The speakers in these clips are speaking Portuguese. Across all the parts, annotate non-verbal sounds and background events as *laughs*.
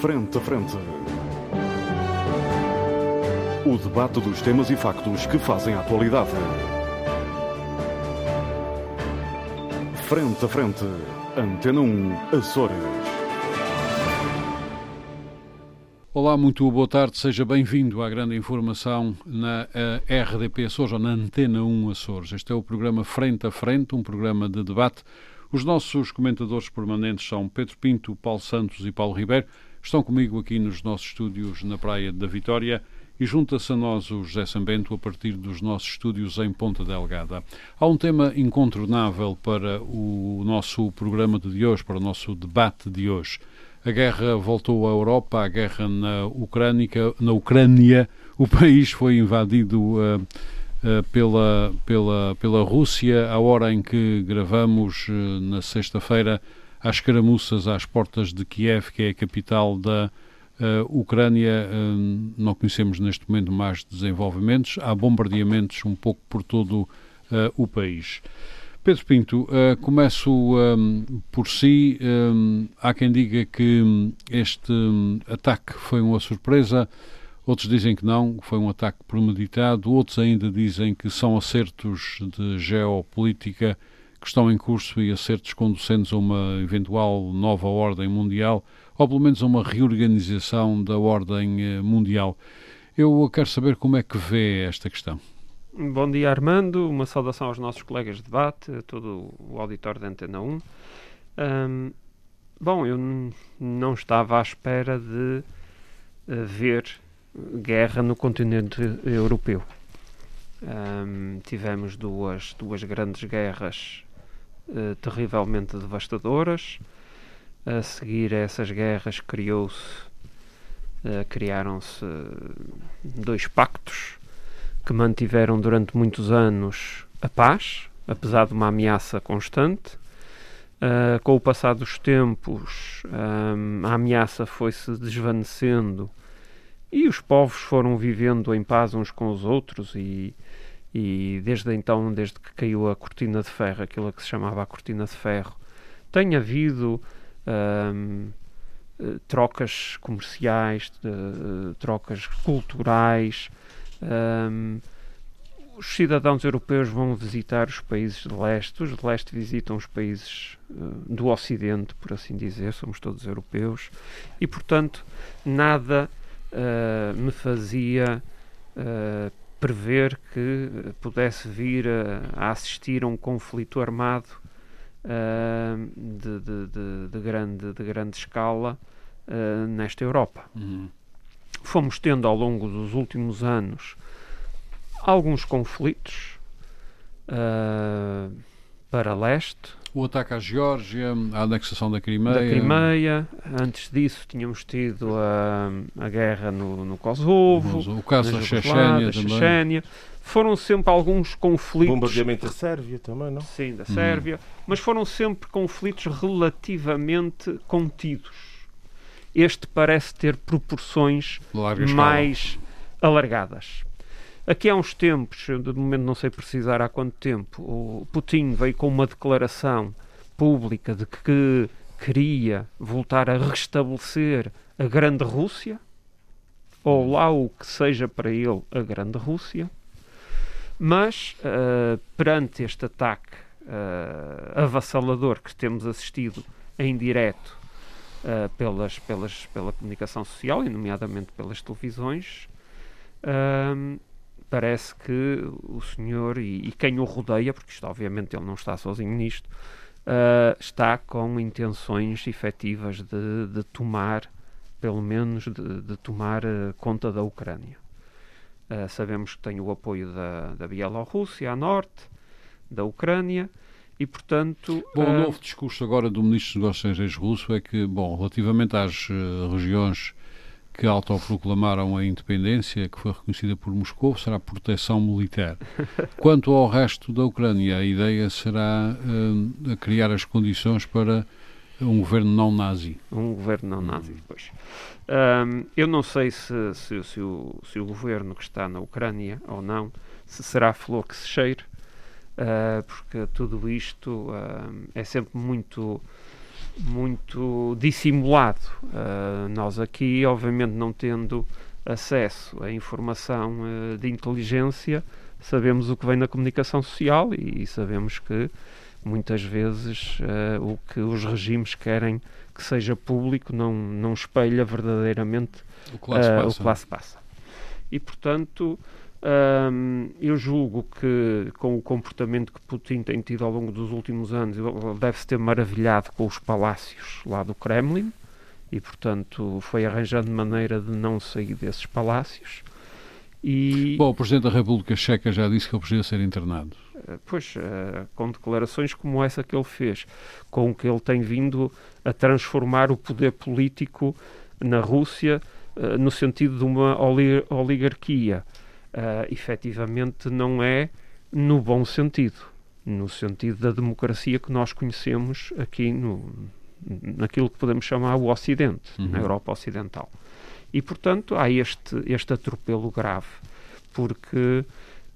Frente a Frente. O debate dos temas e factos que fazem a atualidade. Frente a Frente. Antena 1, Açores. Olá, muito boa tarde, seja bem-vindo à grande informação na eh, RDP Açores, ou na Antena 1 Açores. Este é o programa Frente a Frente, um programa de debate. Os nossos comentadores permanentes são Pedro Pinto, Paulo Santos e Paulo Ribeiro. Estão comigo aqui nos nossos estúdios na Praia da Vitória e junta-se a nós o José Sambento a partir dos nossos estúdios em Ponta Delgada. Há um tema incontornável para o nosso programa de hoje, para o nosso debate de hoje. A guerra voltou à Europa, a guerra na Ucrânia, na Ucrânia o país foi invadido uh, uh, pela, pela, pela Rússia, a hora em que gravamos, uh, na sexta-feira, às caramuças às portas de Kiev, que é a capital da Ucrânia. não conhecemos neste momento mais desenvolvimentos. Há bombardeamentos um pouco por todo o país. Pedro Pinto, uh, começo um, por si. Um, há quem diga que este um, ataque foi uma surpresa, outros dizem que não, foi um ataque premeditado, outros ainda dizem que são acertos de geopolítica que estão em curso e acertos conducentes a uma eventual nova ordem mundial, ou pelo menos a uma reorganização da ordem eh, mundial. Eu quero saber como é que vê esta questão. Bom dia, Armando. Uma saudação aos nossos colegas de debate, a todo o auditório da Antena 1. Um, bom, eu não estava à espera de uh, ver guerra no continente europeu. Um, tivemos duas, duas grandes guerras uh, terrivelmente devastadoras. A seguir a essas guerras criou-se, uh, criaram-se dois pactos que mantiveram durante muitos anos a paz, apesar de uma ameaça constante. Uh, com o passar dos tempos, um, a ameaça foi-se desvanecendo e os povos foram vivendo em paz uns com os outros e, e desde então, desde que caiu a cortina de ferro, aquilo que se chamava a cortina de ferro, tem havido um, trocas comerciais, de, trocas culturais, um, os cidadãos europeus vão visitar os países de leste, os de leste visitam os países uh, do ocidente, por assim dizer, somos todos europeus, e portanto nada uh, me fazia uh, prever que pudesse vir a, a, assistir a um conflito armado de, de, de, de, grande, de grande escala nesta Europa. Uhum fomos tendo ao longo dos últimos anos alguns conflitos uh, para leste. O ataque à Geórgia, a anexação da Crimeia. Da Crimeia. Antes disso tínhamos tido a, a guerra no, no Kosovo. O caso da Chechênia também. Foram sempre alguns conflitos. Bombardeamento da Sérvia também, não? Sim, da Sérvia. Hum. Mas foram sempre conflitos relativamente contidos este parece ter proporções mais alargadas. Aqui há uns tempos, de momento não sei precisar há quanto tempo, o Putin veio com uma declaração pública de que queria voltar a restabelecer a Grande Rússia, ou lá o que seja para ele a Grande Rússia, mas uh, perante este ataque uh, avassalador que temos assistido em direto uh, pelas, pelas, pela comunicação social, e nomeadamente pelas televisões, parece que o senhor e, e, quem o rodeia, porque isto obviamente ele não está sozinho nisto, uh, está com intenções efetivas de, de tomar, pelo menos, de, de tomar conta da Ucrânia. sabemos que tem o apoio da, da Bielorrússia a norte, da Ucrânia, e, portanto... Bom, uh... o novo discurso agora do Ministro dos Negócios Estrangeiros russo é que, bom, relativamente às uh, regiões que autoproclamaram a independência, que foi reconhecida por Moscou, será proteção militar. *laughs* Quanto ao resto da Ucrânia, a ideia será uh, criar as condições para um governo não nazi. Um governo não nazi, pois. Um, eu não sei se, se, se, o, se o governo que está na Ucrânia ou não, se será flor que se cheire, uh, porque tudo isto uh, é sempre muito muito dissimulado. Uh, nós aqui, obviamente, não tendo acesso à informação uh, de inteligência, sabemos o que vem na comunicação social e, e sabemos que muitas vezes uh, o que os regimes querem que seja público não, não espelha verdadeiramente o que lá se passa. E, portanto, eu julgo que com o comportamento que Putin tem tido ao longo dos últimos anos, ele deve-se ter maravilhado com os palácios lá do Kremlin e, portanto, foi arranjando maneira de não sair desses palácios. E, Bom, o Presidente da República Checa já disse que ele podia ser internado. Eh, pois, uh, com declarações como essa que ele fez, com que ele tem vindo a transformar o poder político na Rússia uh, no sentido de uma oligarquia uh, efetivamente não é no bom sentido, no sentido da democracia que nós conhecemos aqui no, naquilo que podemos chamar o Ocidente, uhum. na Europa Ocidental. E, portanto, há este, este atropelo grave, porque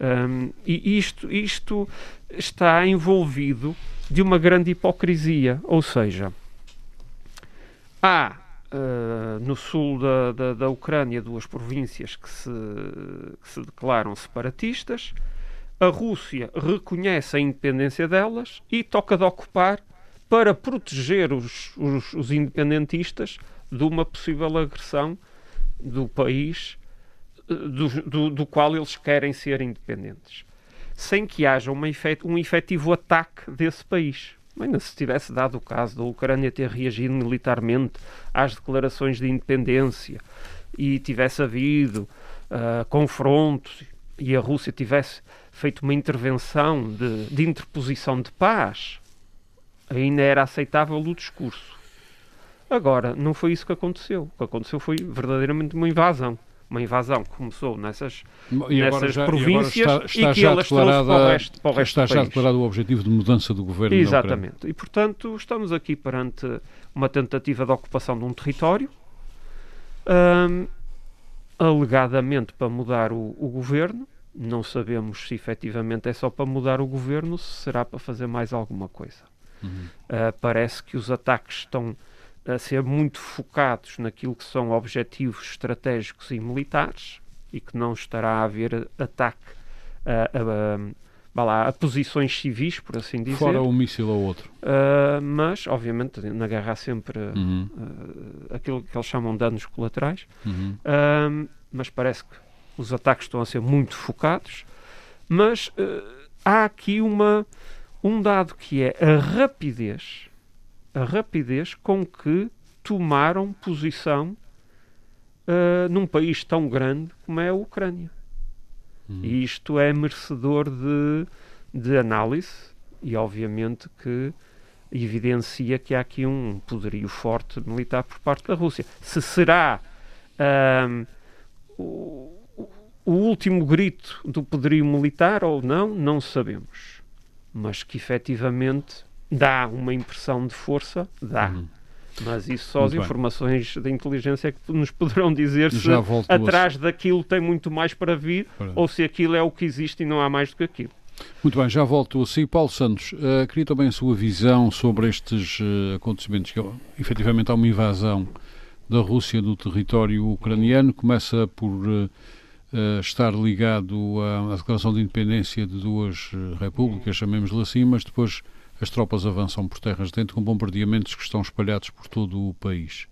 um, e isto, isto está envolvido de uma grande hipocrisia, ou seja, há Uh, no sul da, da, da, Ucrânia duas províncias que se, que se declaram separatistas. A Rússia reconhece a independência delas e toca de ocupar para proteger os, os, os independentistas de uma possível agressão do país eh, do, do, do, qual eles querem ser independentes, sem que haja uma efet, um efetivo ataque desse país. Ainda se tivesse dado o caso da Ucrânia ter reagido militarmente às declarações de independência e tivesse havido uh, confrontos e a Rússia tivesse feito uma intervenção de, de interposição de paz, ainda era aceitável o discurso. Agora, não foi isso que aconteceu. O que aconteceu foi verdadeiramente uma invasão uma invasão que começou nessas, nessas já, províncias e, está, está e que elas trouxe para o resto, para o resto Está já declarado o objetivo de mudança do governo Exatamente. E, portanto, estamos aqui perante uma tentativa de ocupação de um território, um, alegadamente para mudar o, o governo. Não sabemos se efetivamente é só para mudar o governo, se será para fazer mais alguma coisa. Uhum. Uh, parece que os ataques estão a ser muito focados naquilo que são objetivos estratégicos e militares e que não estará a haver ataque a, a, a, lá, a posições civis, por assim dizer. Fora um míssil ou outro. Uh, mas, obviamente, na guerra há sempre uhum. uh, aquilo que eles chamam de danos colaterais. Uhum. Uh, mas parece que os ataques estão a ser muito focados. Mas há aqui uma, um dado que é a rapidez a rapidez com que tomaram posição uh, num país tão grande como é a Ucrânia. Hum. E isto é merecedor de, de análise e, obviamente, que evidencia que há aqui um poderio forte militar por parte da Rússia. Se será uh, o, o último grito do poderio militar ou não, não sabemos. Mas que efetivamente dá uma impressão de força, dá. Uhum. Mas isso só muito as informações da inteligência é que nos poderão dizer se atrás daquilo tem muito mais para vir ou se aquilo é o que existe e não há mais do que aquilo. Muito bem, já volto a si. Paulo Santos, uh, queria também a sua visão sobre estes uh, acontecimentos, que efetivamente há uma invasão da Rússia do território ucraniano, começa por uh, estar ligado à, à, declaração de independência de duas repúblicas, chamemos-lhe assim, mas depois as tropas avançam por terras dentro com bombardeamentos que estão espalhados por todo o país.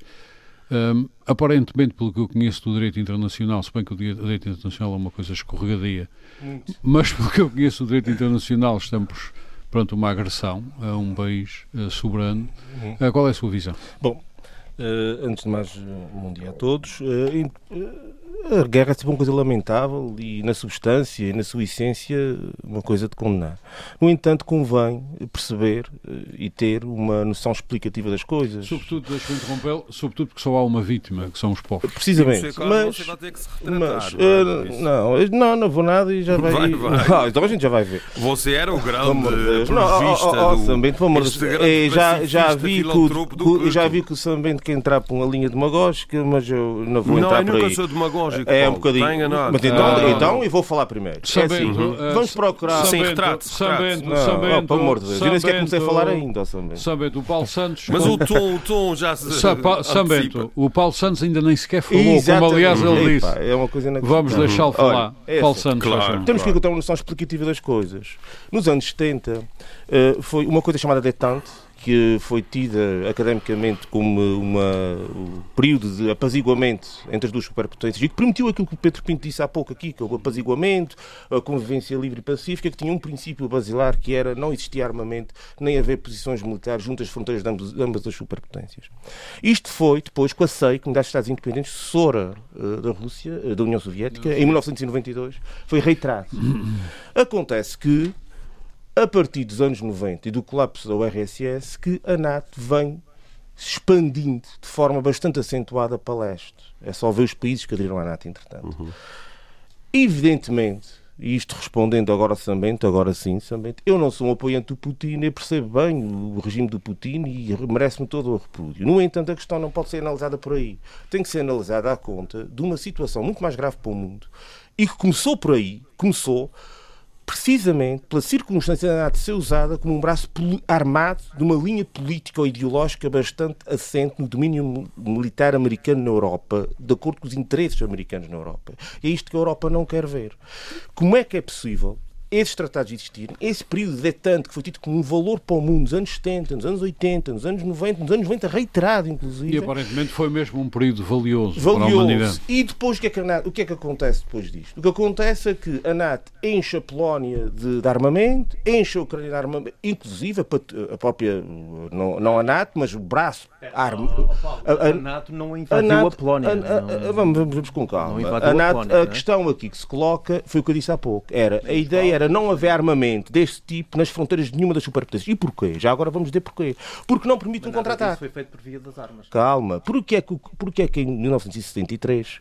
Um, aparentemente, pelo que eu conheço do direito internacional, se bem que o direito internacional é uma coisa escorregadia, Muito. mas pelo que eu conheço do direito internacional, estamos perante uma agressão a um país uh, soberano. Uhum. Uh, qual é a sua visão? Bom, uh, antes de mais, bom dia a todos a guerra é sempre uma coisa lamentável e, na substância e na sua essência, uma coisa de condenar. No entanto, convém perceber uh, e ter uma noção explicativa das coisas. Sobretudo, deixa-me interrompê sobretudo porque só há uma vítima, que são os povos. Precisamente. Sim, mas, você vai ter que se mas, uh, não, não, não vou nada e já vai. vai, vai. Não, *laughs* então a gente já vai ver. Você era o grande provista oh, oh, do... Sambento, pelo amor de Deus. Já, já vi que, o, já vi que o Sambento quer entrar por uma linha demagógica, mas eu não vou não, entrar por aí. Não, eu nunca sou demagógico ideológico. É um Paulo. bocadinho. Tenha nota. Mas então, Ah. então eu vou falar primeiro. É assim, vamos procurar. Sim, oh, pelo amor de Deus. Eu nem sequer comecei a falar ainda, Sambento. Sambento, o Paulo Santos. Mas o tom, o tom já se. Sambento, o Paulo Santos ainda nem sequer falou, Exatamente. como aliás ele disse. É uma coisa. Vamos deixá-lo falar. é Paulo assim. Santos, Claro. Temos que ter uma noção explicativa das coisas. Nos anos 70, eh, foi uma coisa chamada detente, que foi tida academicamente como uma, um período de apaziguamento entre as duas superpotências e que permitiu aquilo que o Pedro Pinto disse há pouco aqui, que é o apaziguamento, a convivência livre e pacífica, que tinha um princípio basilar que era não existir armamento, nem haver posições militares junto às fronteiras de ambas, de ambas as superpotências. Isto foi depois com a SEI, Comunidade de Estados Independentes, sucessora eh, da Rússia, eh, da União Soviética, em 1992, foi reiterado. *laughs* Acontece que a partir dos anos 90 e do colapso da URSS, que a NATO vem expandindo de forma bastante acentuada para leste. É só ver os países que aderiram à NATO, entretanto. Evidentemente, e isto respondendo agora Sambento, agora sim, Sambento, eu não sou um apoiante do Putin, eu percebo bem o regime do Putin e merece-me todo o repúdio. No entanto, a questão não pode ser analisada por aí. Tem que ser analisada à conta de uma situação muito mais grave para o mundo e que começou por aí, começou precisamente pela circunstância NATO ser usada como um braço armado de uma linha política ou ideológica bastante assente no domínio mi- militar americano na Europa, de acordo com os interesses americanos na Europa. É isto que a Europa não quer ver. Como é que é possível esses tratados existirem, esse período de detente que foi tido como um valor para o mundo nos anos 70, nos anos 80, nos anos 90, nos anos 90 reiterado, inclusive. E aparentemente foi mesmo um período valioso, para a Valioso. humanidade. E depois o que, é que a NATO- o que é que acontece depois disto? O que acontece é que a NATO enche a Polónia de, de armamento, enche a Ucrânia de armamento, inclusive a, a própria, não, não a NATO, mas o braço arma. A NATO não A invadiu a, NATO, Polónia. a- a- não- a- vamos, vamos, com calma. A, a NATO, Polónia, a é? questão aqui que se coloca foi o que eu disse há pouco. Era, a ideia era não haver armamento deste tipo nas fronteiras de nenhuma das superpotências. E porquê? Já agora vamos dizer porquê. Porque não permite um disso contra-ataque. foi feito por via das armas. Calma. Porquê é que, porquê é que em 1973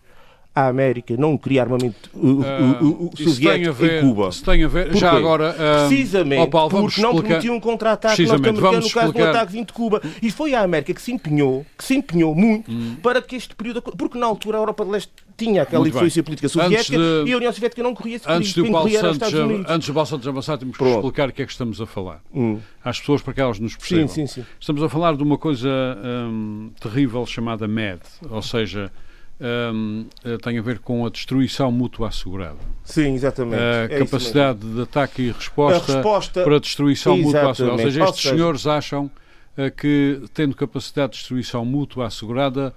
a América não queria armamento uh, Ah, uh, uh, uh, a soviético ver, em Cuba? isso tem a ver, Porquê? já agora, ah, Precisamente Paulo, vamos porque não explicar- permitiu um contra-ataque norte-americano no caso do ataque vindo de Cuba. E foi a América que se empenhou, que se empenhou muito Hum. para que este período... Porque na altura a Europa de Leste tinha aquela influência política soviética de- e a União Soviética não corria esse perigo. Antes do era os Santos, Estados Unidos. antes do Paulo Santos avançar, temos que Pronto. explicar o que é que estamos a falar. Hum. Às pessoas para que elas nos percebam. Sim, sim, sim. Estamos a falar de uma coisa hum, terrível chamada MED, ou seja, hum, eh, tem a ver com a destruição mútua assegurada. Sim, exatamente. A É capacidade de ataque e resposta, resposta... para destruição mútua assegurada. Ou Exatamente. seja, Ou estes seja- senhores acham eh, que, tendo capacidade de destruição mútua assegurada,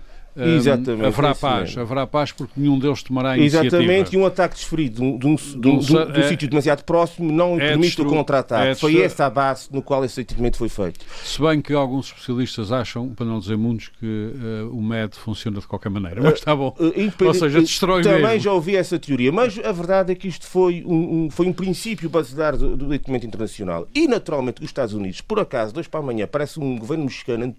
Exatamente, haverá paz. mesmo. Haverá paz porque nenhum deles tomará a iniciativa. Exatamente, e um ataque desferido de um, de um, de um, é- sítio demasiado próximo não é permite destru- o contra-ataque. é Foi destru- essa a base no qual esse sentimento foi feito. Se bem que alguns especialistas acham, para não dizer muitos, que eh, o MED funciona de qualquer maneira. Mas está bom. Uh, Ou seja, destrói Também mesmo. já ouvi essa teoria, mas a verdade é que isto foi um, foi um princípio basilar do, do documento internacional. E, naturalmente, os Estados Unidos, por acaso, dois para amanhã, parece um governo mexicano ant-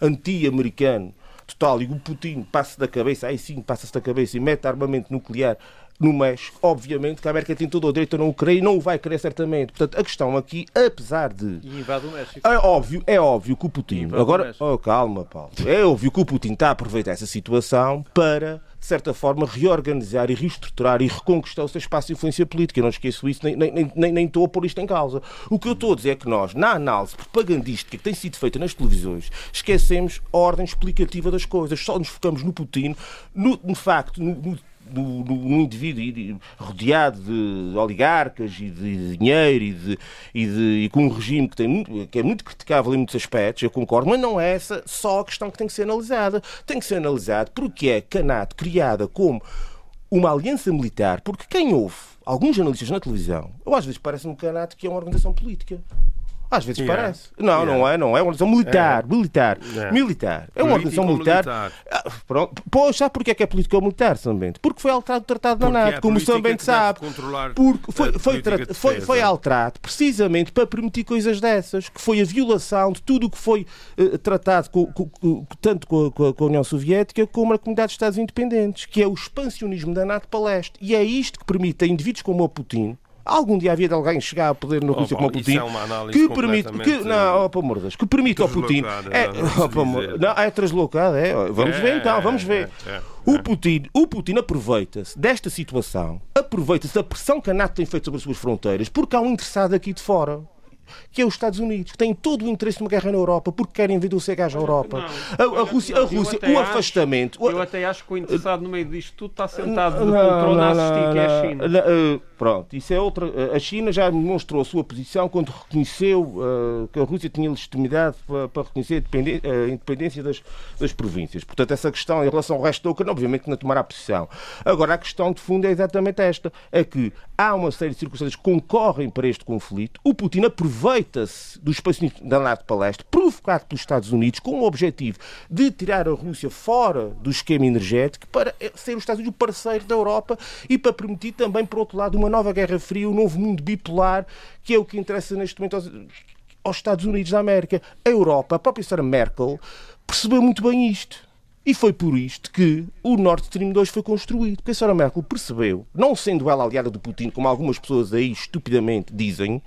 anti-americano total e o Putin passa da cabeça, aí sim passa-se da cabeça e mete armamento nuclear no México, obviamente que a América tem todo o direito a não o querer e não o vai querer certamente. Portanto, a questão aqui, apesar de E invade o México. é óbvio, é óbvio que o Putin. O Agora, México. oh, calma, Paulo. É óbvio que o Putin está a aproveitar essa situação para, de certa forma, reorganizar e reestruturar e reconquistar o seu espaço de influência política. Eu não esqueço isso, nem, nem, nem, nem, nem estou a pôr isto em causa. O que eu estou a dizer é que nós, na análise propagandística que tem sido feita nas televisões, esquecemos a ordem explicativa das coisas. Só nos focamos no Putin, no, no facto, no, no no, no- no indivíduo rodeado de oligarcas e de dinheiro e, de, e, de- e com um regime que, tem muito, que é muito criticável em muitos aspectos, eu concordo, mas não é essa só a questão que tem que ser analisada. Tem que ser analisado porque é Canato criada como uma aliança militar, porque quem ouve alguns jornalistas na televisão, eu às vezes parece-me Canato que é uma organização política. Às vezes Yeah. parece. Não, Yeah. não é, não é. É uma organização militar, militar, Yeah. militar. É uma organização militar. Político-militar. Ah, Pronto. Pois, sabe porquê é que é político-militar, Sambento? Porque foi alterado o Tratado da Porque é NATO, como o política Sambento sabe. Porque foi, foi, política foi, defesa. foi alterado precisamente para permitir coisas dessas, que foi a violação de tudo o que foi eh, tratado com- com- com- tanto com a, com a- com a União Soviética como a Comunidade de Estados Independentes, que é o expansionismo da NATO para leste. E é isto que permite a indivíduos como o Putin, Algum dia havia de alguém chegar a poder na Oh, Rússia como o Putin é que permite que não, oh, pelo amor que permite ao Putin é, vamos oh, não, é translocado, é. Vamos É, ver então, vamos é, ver. é, é. O Putin, o Putin aproveita-se desta situação, aproveita-se da pressão que a NATO tem feito sobre as suas fronteiras, porque há um interessado aqui de fora. Que é os Estados Unidos, que têm todo o interesse numa guerra na Europa, porque querem ver o gás à Europa. Não, A, a Rússia, a Rússia o acho- afastamento. o- Eu até acho que o interessado no meio disto tudo está sentado Não, no poltrona a não, assistir, que é a não, China. Pronto, isso é outra. A China já demonstrou a sua posição quando reconheceu eh, que a Rússia tinha legitimidade para, para reconhecer a independência das, das províncias. Portanto, essa questão em relação ao resto da Ucrânia, obviamente, não tomará posição. Agora, a questão de fundo é exatamente esta: é que há uma série de circunstâncias que concorrem para este conflito. O Putin aproveita-se do espaço da NATO para leste, provocado pelos Estados Unidos, com o objetivo de tirar a Rússia fora do esquema energético para ser os Estados Unidos o parceiro da Europa e para permitir também, por outro lado, uma nova Guerra Fria, um novo mundo bipolar, que é o que interessa neste momento aos, aos Estados Unidos da América. A Europa, a própria Sra. Merkel, percebeu muito bem isto. E foi por isto que o Nord Stream 2 foi construído. Porque a Sra. Merkel percebeu, não sendo ela aliada do Putin, como algumas pessoas aí estupidamente dizem,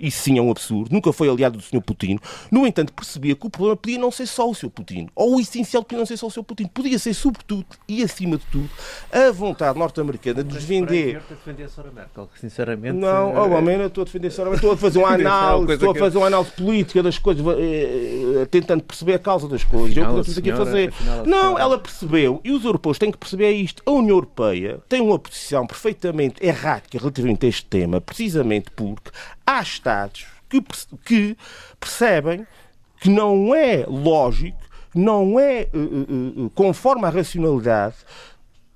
isso sim é um absurdo, nunca foi aliado do Sr. Putin. No entanto, percebia que o problema podia não ser só o Sr. Putin, ou o essencial podia não ser só o Sr. Putin, podia ser, sobretudo e acima de tudo, a vontade norte-americana de nos vender. a defender a Sra. Merkel, que sinceramente. Não, oh, homem, eu estou a defender Sra. Merkel, estou a fazer uma *laughs* é uma análise, estou a fazer uma análise política das coisas, eh, eh, tentando perceber a causa das coisas. Afinal, eu aqui a fazer. Não, ela percebeu, e os europeus têm que perceber isto. A União Europeia tem uma posição perfeitamente errática relativamente a este tema, precisamente porque há Estados que, que percebem que não é lógico, não é eh, eh, conforme à racionalidade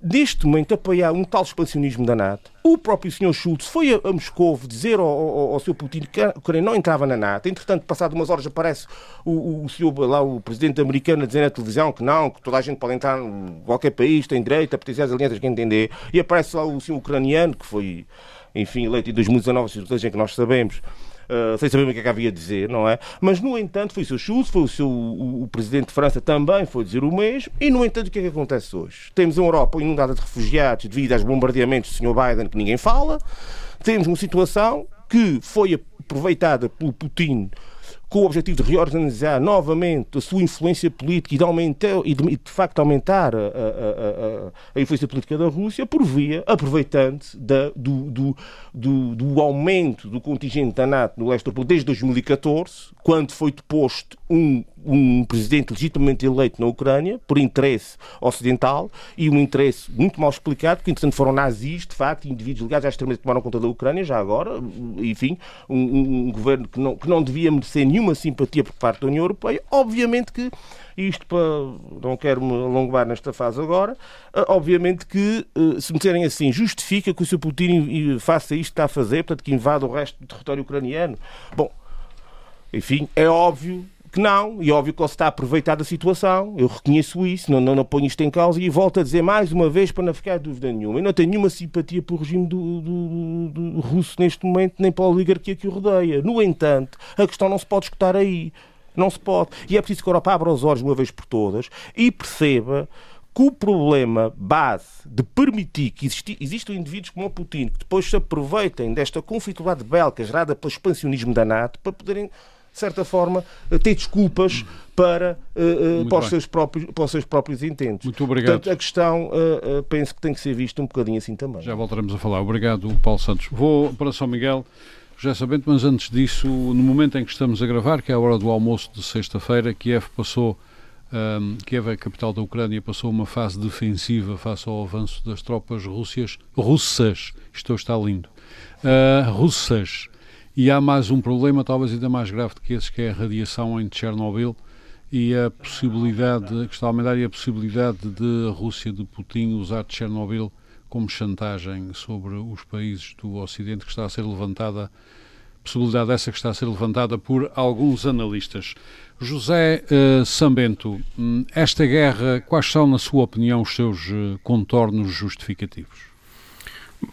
neste momento apoiar um tal expansionismo da NATO. O próprio Sr. Schultz foi a, a Moscou dizer ao, ao, ao Sr. Putin que a Ucrânia não entrava na NATO. Entretanto, passado umas horas aparece o, o, senhor, lá, o presidente americano a dizer na televisão que não, que toda a gente pode entrar qualquer país, tem direito a pertencer às alianças que entender. E aparece lá o senhor ucraniano, que foi, enfim, eleito em 2019, circunstância que nós sabemos, Uh, sem saber o que é que havia a dizer, não é? Mas, no entanto, foi o seu Schulz, foi o, seu, o, o presidente de França também foi dizer o mesmo, e, no entanto, o que é que acontece hoje? Temos a Europa inundada de refugiados devido aos bombardeamentos do Sr. Biden, que ninguém fala, temos uma situação que foi aproveitada pelo Putin com o objetivo de reorganizar novamente a sua influência política e de, aumentar, e de, de facto aumentar a, a- a- a- influência política da Rússia por via, aproveitando-se do, do- do- do aumento do contingente da NATO no leste europeu desde 2014, quando foi deposto um, um presidente legitimamente eleito na Ucrânia por interesse ocidental e um interesse muito mal explicado, porque entretanto foram nazis, de facto, indivíduos ligados à extrema que tomaram conta da Ucrânia, já agora, enfim, um, um- governo que não, que não devia merecer nenhuma simpatia por parte da União Europeia. Obviamente que isto para. Não quero me alongar nesta fase agora. ah, Obviamente que, eh, se me assim, justifica que o Sr. Putin eh, faça isto que está a fazer, portanto, que invada o resto do território ucraniano. Bom, enfim, é óbvio que não, e óbvio que ele se está a aproveitar da situação, eu reconheço isso, não, não, não ponho isto em causa e volto a dizer mais uma vez para não ficar dúvida nenhuma. Eu não tenho nenhuma simpatia pelo regime do, do- do russo neste momento, nem pela oligarquia que o rodeia. No entanto, a questão não se pode escutar aí. Não se pode. E é preciso que a Europa abra os olhos uma vez por todas e perceba que o problema base de permitir que existi, existam indivíduos como o Putin que depois se aproveitem desta conflitualidade bélica gerada pelo expansionismo da NATO para poderem, de certa forma, eh, ter desculpas para, Muito para, os seus próprios, para os seus próprios intentos. Muito obrigado. Portanto, a questão eh, penso que tem que ser vista um bocadinho assim também. Já voltaremos a falar. Obrigado, Paulo Santos. Vou para São Miguel, José Sabento, mas antes disso, no momento em que estamos a gravar, que é a hora do almoço de sexta-feira, Kiev passou, ahm, Kiev é a capital da Ucrânia, passou uma fase defensiva face ao avanço das tropas russas, russas, isto está lindo, russas. E há mais um problema, talvez ainda mais grave do que esse, que é a radiação em Chernobyl e a possibilidade, que está a aumentar, e a possibilidade de a Rússia, de Putin, usar Chernobyl como chantagem sobre os países do Ocidente, que está a ser levantada, possibilidade essa que está a ser levantada por alguns analistas. José eh, Sambento, hum, esta guerra, quais são, na sua opinião, os seus eh, contornos justificativos?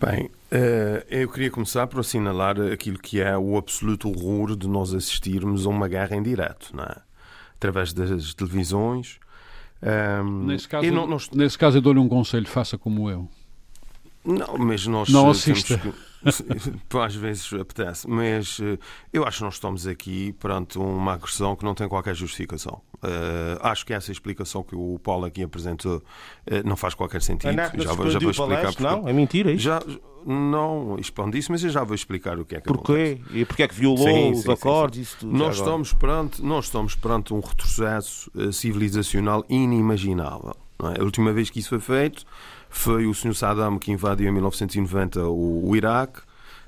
Bem, eu queria começar por assinalar aquilo que é o absoluto horror de nós assistirmos a uma guerra em direto, não é? Através das televisões. Ahm, Nesse caso, não- não- nesse caso eu dou-lhe um conselho, faça como eu. Não, mas nós Não eh, assista. temos que- *laughs* Às vezes apetece, mas eh, eu acho que nós estamos aqui perante uma agressão que não tem qualquer justificação. Eh, acho que essa explicação que o Paulo aqui apresentou eh, não faz qualquer sentido. Já, já vou explicar porquê. Não, é mentira isso. Já, não expandi-se, mas eu já vou explicar o que é que acontece. Porquê? E porquê é que violou Sim, os sim, sim, acordes isso tudo? Nós estamos, perante, nós estamos perante um retrocesso civilizacional inimaginável. não é? A última vez que isso foi feito foi o Sr. Saddam que invadiu em 1990 o, o Iraque.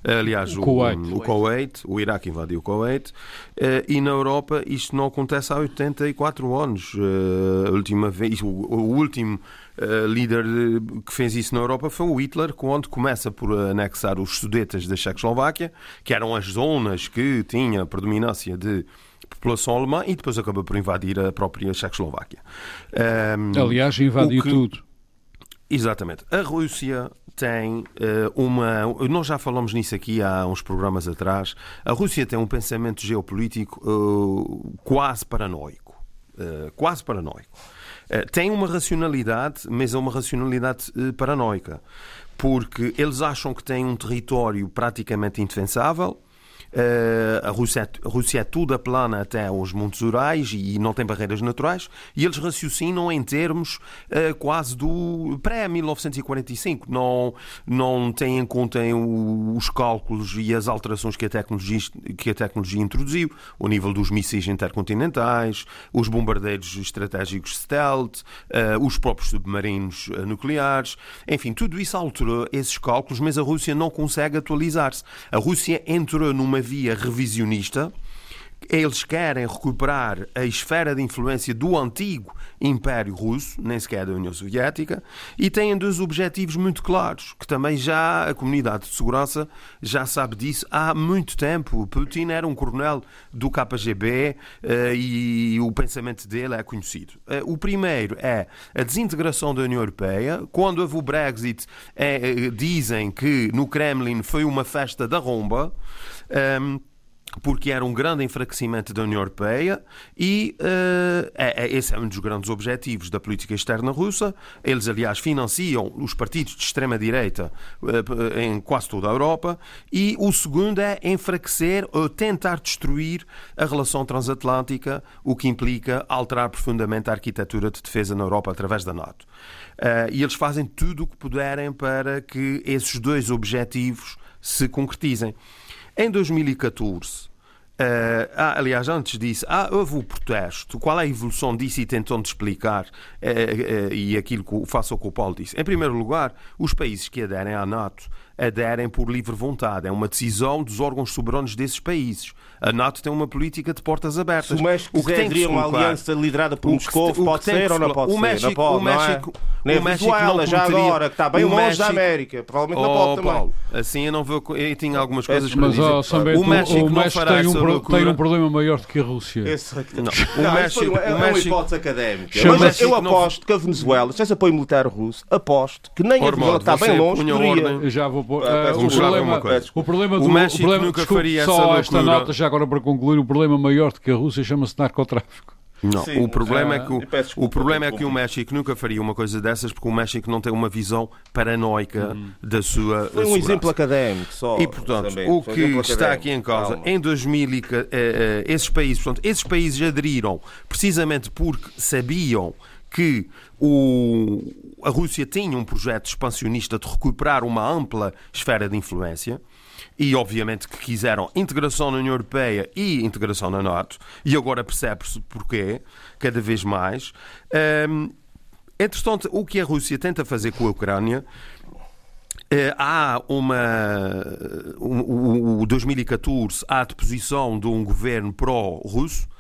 Aliás, O o, Kuwait. o Kuwait, o Iraque invadiu o Kuwait, eh, e na Europa isto não acontece há 84 anos. Eh, A última vez, o, o último eh, líder eh, que fez isso na Europa foi o Hitler, quando começa por anexar os Sudetas da Checoslováquia, que eram as zonas que tinha predominância de população alemã, e depois acabou por invadir a própria Checoslováquia. Ehm, Aliás, invadiu o que- tudo. Exatamente. A Rússia tem eh, uma. Nós já falamos nisso aqui há uns programas atrás. A Rússia tem um pensamento geopolítico eh, quase paranoico. Eh, quase paranoico. Tem uma racionalidade, mas é uma racionalidade paranoica. Porque eles acham que têm um território praticamente indefensável. Eh, a, Rússia, a Rússia é toda plana até aos Montes Urais e não tem barreiras naturais, e eles raciocinam em termos eh, quase do pré-1945. Não, não têm em conta os cálculos e as alterações que a, tecnologia, que a tecnologia introduziu, o nível dos mísseis intercontinentais, os bombardeiros estratégicos stealth, eh, os próprios submarinos nucleares, enfim, tudo isso alterou esses cálculos, mas a Rússia não consegue atualizar-se. A Rússia entrou numa via revisionista. Eles querem recuperar a esfera de influência do antigo Império Russo, nem sequer da União Soviética, e têm dois objetivos muito claros, que também já a comunidade de segurança já sabe disso há muito tempo. Putin era um coronel do KGB eh, e o pensamento dele é conhecido. Eh, O primeiro é a desintegração da União Europeia. Quando houve o Brexit, eh, dizem que no Kremlin foi uma festa da romba. Ehm, porque era um grande enfraquecimento da União Europeia e eh, é- é- esse é um dos grandes objetivos da política externa russa. Eles, aliás, financiam os partidos de extrema-direita eh, em quase toda a Europa. E o segundo é enfraquecer ou tentar destruir a relação transatlântica, o que implica alterar profundamente a arquitetura de defesa na Europa através da NATO. Eh, e eles fazem tudo o que puderem para que esses dois objetivos se concretizem. Em 2014, eh, ah, aliás, antes disso, ah, houve o protesto. Qual é a evolução disso e tentando explicar eh, eh, e aquilo que o- faço o que o Paulo disse? Em primeiro lugar, os países que aderem à NATO aderem por livre vontade. É uma decisão dos órgãos soberanos desses países. A NATO tem uma política de portas abertas. Se o México O que quiser tem que uma aliança liderada por Moscou, pode ser se ou não pode o ser? México- não pode, o não é? México- o a México Venezuela, não já cometeria- agora, que está bem o longe da México- América. Provavelmente não Oh, pode também. Paulo, assim eu não vou. Eu tinha algumas Peço coisas para Mas, dizer. ó, Sambento, o México, o não México fará tem, um, pro- tem um problema maior do que a Rússia. Esse é Não, Não, o México, uma- é uma México, hipótese académica. Mas eu México não- aposto que a Venezuela, sem esse apoio militar russo, aposto que nem a Venezuela, está bem longe, poderia. já vou Ah, peço o, desculpa, problema, uma coisa. o problema O do. México problema, nunca desculpe, faria essa só esta loucura. nota, já agora para concluir, o problema maior do que a Rússia chama-se narcotráfico. Não, Sim, o problema é que o, desculpa, o problema é que o desculpa. México nunca faria uma coisa dessas porque o México não tem uma visão paranoica da sua Foi um segurança. exemplo académico só. E, portanto, também. o Foi um que exemplo está académico. aqui em causa, Calma. em 2000, e ca- eh, eh, esses países, portanto, esses países aderiram precisamente porque sabiam que o, a Rússia tinha um projeto expansionista de recuperar uma ampla esfera de influência e, obviamente, que quiseram integração na União Europeia e integração na NATO, e agora percebe-se porquê, cada vez mais. Ahm, entretanto, o que a Rússia tenta fazer com a Ucrânia eh, há uma. O 2014 há a deposição de um governo pró-russo.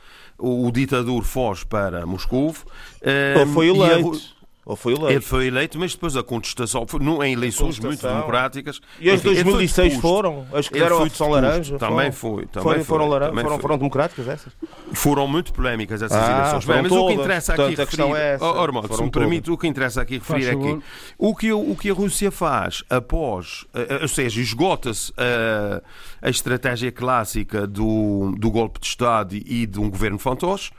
O, ditador foge para Moscou. eh, Ou foi eleito. Ou foi Ele eleito. foi eleito, mas depois a contestação foi não, em eleições muito democráticas. E as ele foi 2006 deposto. foram? As que Ele deram a deposto. laranja? Também foram? foi. Também Foram, foram, laran- também foram, foram democráticas essas? Foram muito polémicas essas Ah, eleições. foram mas o que todas. interessa aqui Portanto, a referir, é essa. Oh, Ormond, se me permite, o que interessa aqui referir é que o que, o que a Rússia faz após, eh, ou seja, esgota-se eh, a estratégia clássica do, do golpe de Estado e de um governo fantoche,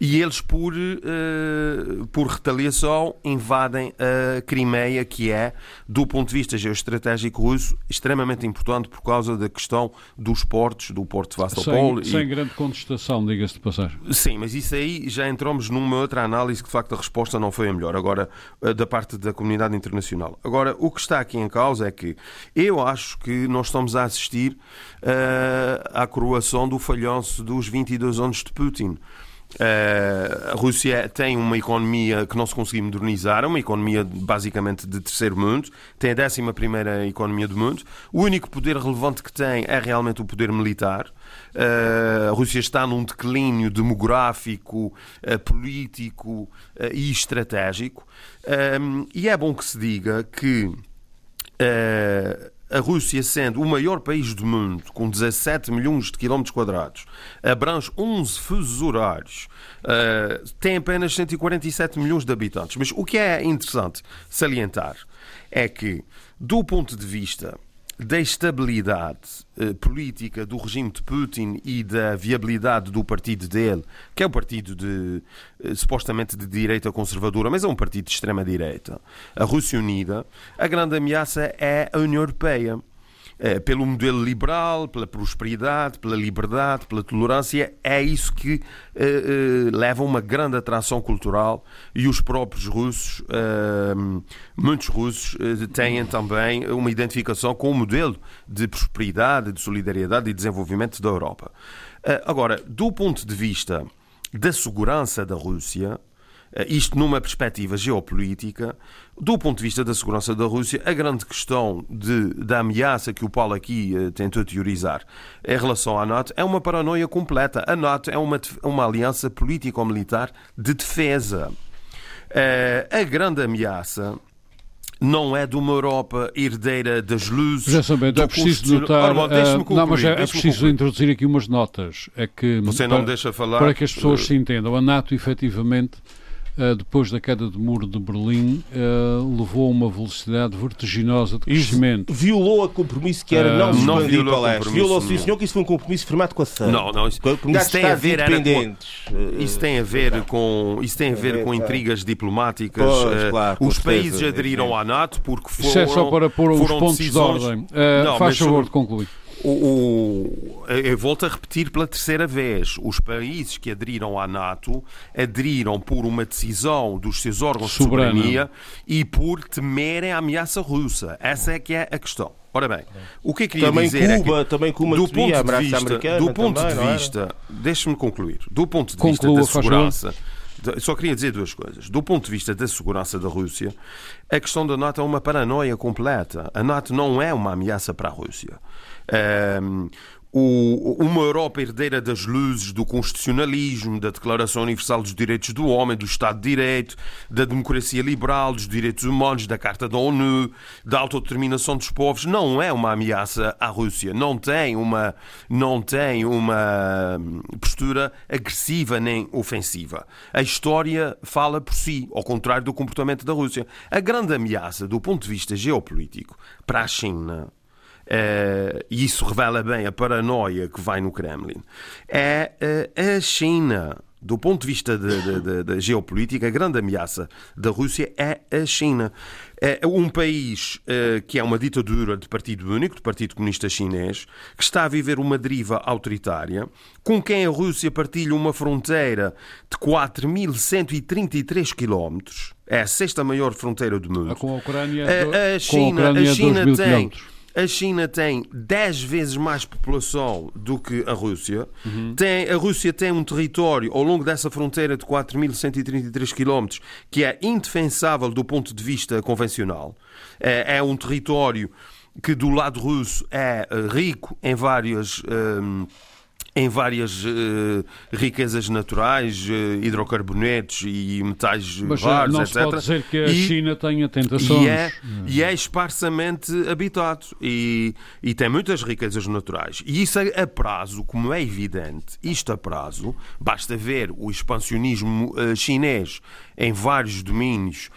e eles, por, uh, por retaliação, invadem a Crimeia, que é, do ponto de vista geoestratégico russo, extremamente importante por causa da questão dos portos, do porto de Sevastopol. Sem, e... sem grande contestação, diga-se de passagem. Sim, mas isso aí já entramos numa outra análise que, de facto, a resposta não foi a melhor, agora, uh, da parte da comunidade internacional. Agora, o que está aqui em causa é que eu acho que nós estamos a assistir uh, à coroação do falhanço dos 22 anos de Putin. Uh, a Rússia tem uma economia que não se conseguiu modernizar, uma economia basicamente de terceiro mundo, tem a 11 economia do mundo. O único poder relevante que tem é realmente o poder militar. Uh, a Rússia está num declínio demográfico, uh, político e estratégico. e é bom que se diga que a Rússia, sendo o maior país do mundo, com 17 milhões de quilómetros quadrados, abrange 11 fusos horários, uh, tem apenas 147 milhões de habitantes. Mas o que é interessante salientar é que, do ponto de vista da estabilidade eh, política do regime de Putin e da viabilidade do partido dele, que é um partido de, eh, supostamente de direita conservadora, mas é um partido de extrema-direita, a Rússia Unida, a grande ameaça é a União Europeia. É, pelo modelo liberal, pela prosperidade, pela liberdade, pela tolerância, é isso que eh, eh, leva a uma grande atração cultural e os próprios russos, eh, muitos russos, têm também uma identificação com o modelo de prosperidade, de solidariedade e desenvolvimento da Europa. agora, do ponto de vista da segurança da Rússia, eh, isto numa perspectiva geopolítica, do ponto de vista da segurança da Rússia, a grande questão de, da ameaça que o Paulo aqui uh, tentou teorizar em relação à NATO é uma paranoia completa. A NATO é uma, uma aliança político-militar de defesa. Uh, a grande ameaça não é de uma Europa herdeira das luzes. Já sabendo, é preciso notar. Ora, uh, não, mas é, é preciso concluir. introduzir aqui umas notas. É que, Você não para, deixa falar. Para que as pessoas uh, se entendam, a NATO efetivamente eh, depois da queda do muro de Berlim, uh, levou a uma velocidade vertiginosa de crescimento. E violou a compromisso que era uh, não expandir para leste. Violou, sim, senhor, que isso foi um compromisso firmado com a SAN. Não, não. Isso, isso tem a ver com, isso tem a ver com isso tem a ver com intrigas diplomáticas. Pois, claro, os países aderiram à NATO porque foram. Isso é só para pôr os pontos decisões... de ordem. não, faz favor de concluir. O, o, eu volto a repetir pela terceira vez: os países que aderiram à NATO aderiram por uma decisão dos seus órgãos Soberano. de soberania e por temerem a ameaça russa. Essa é que é a questão. Ora bem, o que é que queria também dizer Cuba, é que, também Cuba do ponto de vista, do ponto também, de vista, deixe-me concluir, do ponto de vista da segurança, só queria dizer duas coisas. Do ponto de vista da segurança da Rússia, a questão da NATO é uma paranoia completa. A NATO não é uma ameaça para a Rússia um, uma Europa herdeira das luzes do constitucionalismo, da Declaração Universal dos Direitos do Homem, do Estado de Direito, da democracia liberal, dos direitos humanos, da Carta da ONU, da autodeterminação dos povos, não é uma ameaça à Rússia. Não tem uma, não tem uma postura agressiva nem ofensiva. A história fala por si, ao contrário do comportamento da Rússia. A grande ameaça, do ponto de vista geopolítico, para a China e isso revela bem a paranoia que vai no Kremlin, é uh, a China. Do ponto de vista da geopolítica, a grande ameaça da Rússia é a China. É um país uh, que é uma ditadura de partido único, do Partido Comunista Chinês, que está a viver uma deriva autoritária, com quem a Rússia partilha uma fronteira de 4.133 quilómetros. É a sexta maior fronteira do mundo. Com a Ucrânia, a, a China, a, Ucrânia, a China tem. Quilómetros a China tem 10 vezes mais população do que a Rússia. Uhum. Tem, a Rússia tem um território ao longo dessa fronteira de 4.133 km que é indefensável do ponto de vista convencional. É, é um território que do lado russo é eh, rico em várias. Um, em várias uh, riquezas naturais, uh, hidrocarbonetos e metais Mas, eh, raros, não etc. Pode dizer que a e, China tenha tentações. E é, e é esparsamente habitado e, e tem muitas riquezas naturais. E isso a prazo, como é evidente, isto a prazo, basta ver o expansionismo uh, chinês em vários domínios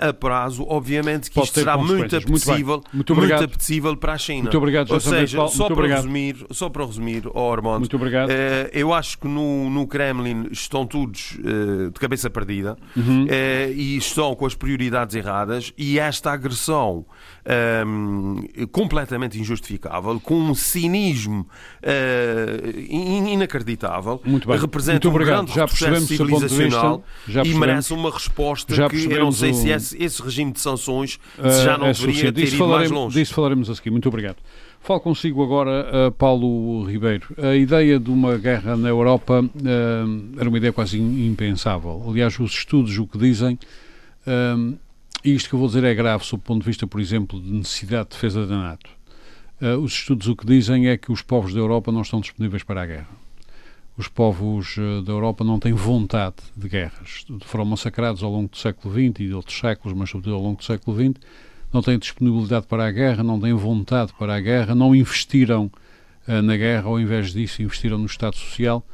a prazo, obviamente que Pode isto será muito apetecível, muito, muito, muito, apetecível para a China. Muito obrigado, Ou seja, só, para Resumir, só para resumir, oh Armando, Muito obrigado. Eh, eu acho que no, no Kremlin estão todos eh, de cabeça perdida Uhum. eh, e estão com as prioridades erradas e esta agressão ehm, completamente injustificável, com um cinismo in- inacreditável, Muito bem. representa Muito obrigado. um grande Já retrocesso percebemos o seu ponto de vista. civilizacional e merece uma resposta Já que eu não sei o- se esse, esse regime de sanções Uh, já não é deveria ter ido mais longe. disso falaremos a seguir. Muito obrigado. Falo consigo agora, uh, Paulo Ribeiro. A ideia de uma guerra na Europa uh, era uma ideia quase im- impensável. Aliás, os estudos o que dizem, um, e isto que eu vou dizer é grave sob o ponto de vista, por exemplo, de necessidade de defesa da NATO. Os estudos o que dizem é que os povos da Europa não estão disponíveis para a guerra. Os povos da Europa não têm vontade de guerras. Foram massacrados ao longo do século XX e de outros séculos, mas sobretudo ao longo do século XX não têm disponibilidade para a guerra, não têm vontade para a guerra, não investiram eh, na guerra, ao invés disso, investiram no Estado Social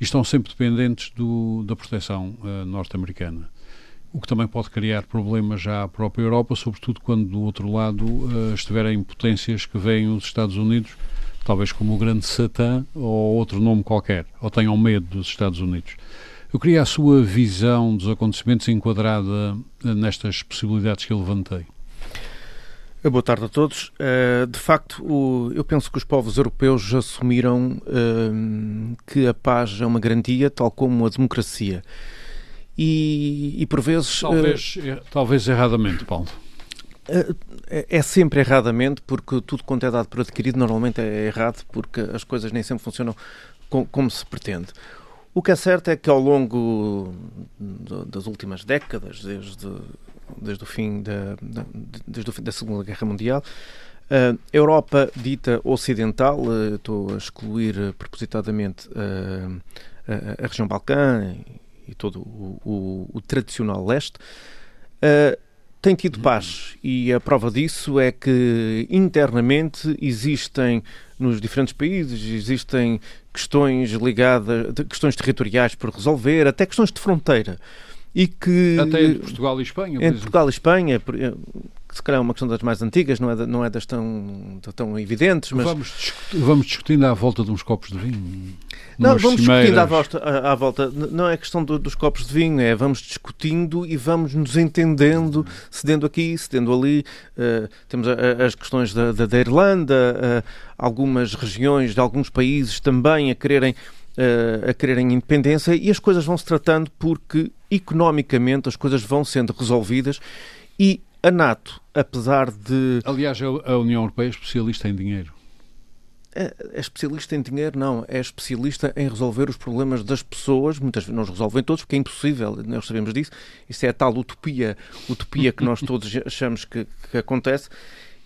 e estão sempre dependentes do, da proteção eh, norte-americana. O que também pode criar problemas já à própria Europa, sobretudo quando do outro lado eh, estiverem potências que veem os Estados Unidos, talvez como o grande Satã ou outro nome qualquer, ou tenham medo dos Estados Unidos. Eu queria a sua visão dos acontecimentos enquadrada nestas possibilidades que eu levantei. Boa tarde a todos. Uh, de facto, eu penso que os povos europeus assumiram uh, que a paz é uma garantia, tal como a democracia. E, e por vezes. Talvez, eh, talvez erradamente, Paulo. é é sempre erradamente, porque tudo quanto é dado por adquirido normalmente é errado, porque as coisas nem sempre funcionam com- como se pretende. O que é certo é que ao longo das últimas décadas, desde, desde, o, fim da, da- desde o fim da Segunda Guerra Mundial, a Europa dita ocidental, eh, estou a excluir eh, propositadamente eh, a, região Balcã e todo o, o- o tradicional leste, tem tido paz e a prova disso é que internamente existem nos diferentes países existem questões ligadas, questões territoriais por resolver, até questões de fronteira e que Até entre Portugal e Espanha, entre. Portugal e Espanha, eh, que se calhar é uma questão das mais antigas, não é, não é das tão, tão evidentes, mas Vamos, discu- vamos discutindo à volta de uns copos de vinho. Não, vamos cimeiras. discutindo à volta, à, volta. Não é questão do- dos copos de vinho, é vamos discutindo e vamos nos entendendo, cedendo aqui, cedendo ali. Eh, temos a- a- as questões da, da, da Irlanda, eh, algumas regiões de alguns países também a quererem, a quererem independência e as coisas vão se tratando porque economicamente as coisas vão sendo resolvidas e a NATO, apesar de Aliás, a a União Europeia é especialista em dinheiro. É, é especialista em dinheiro? Não. É especialista em resolver os problemas das pessoas. Muitas vezes não os resolvem todos, porque é impossível. Nós sabemos disso. Isso é a tal utopia, utopia que nós *laughs* todos achamos que, que acontece.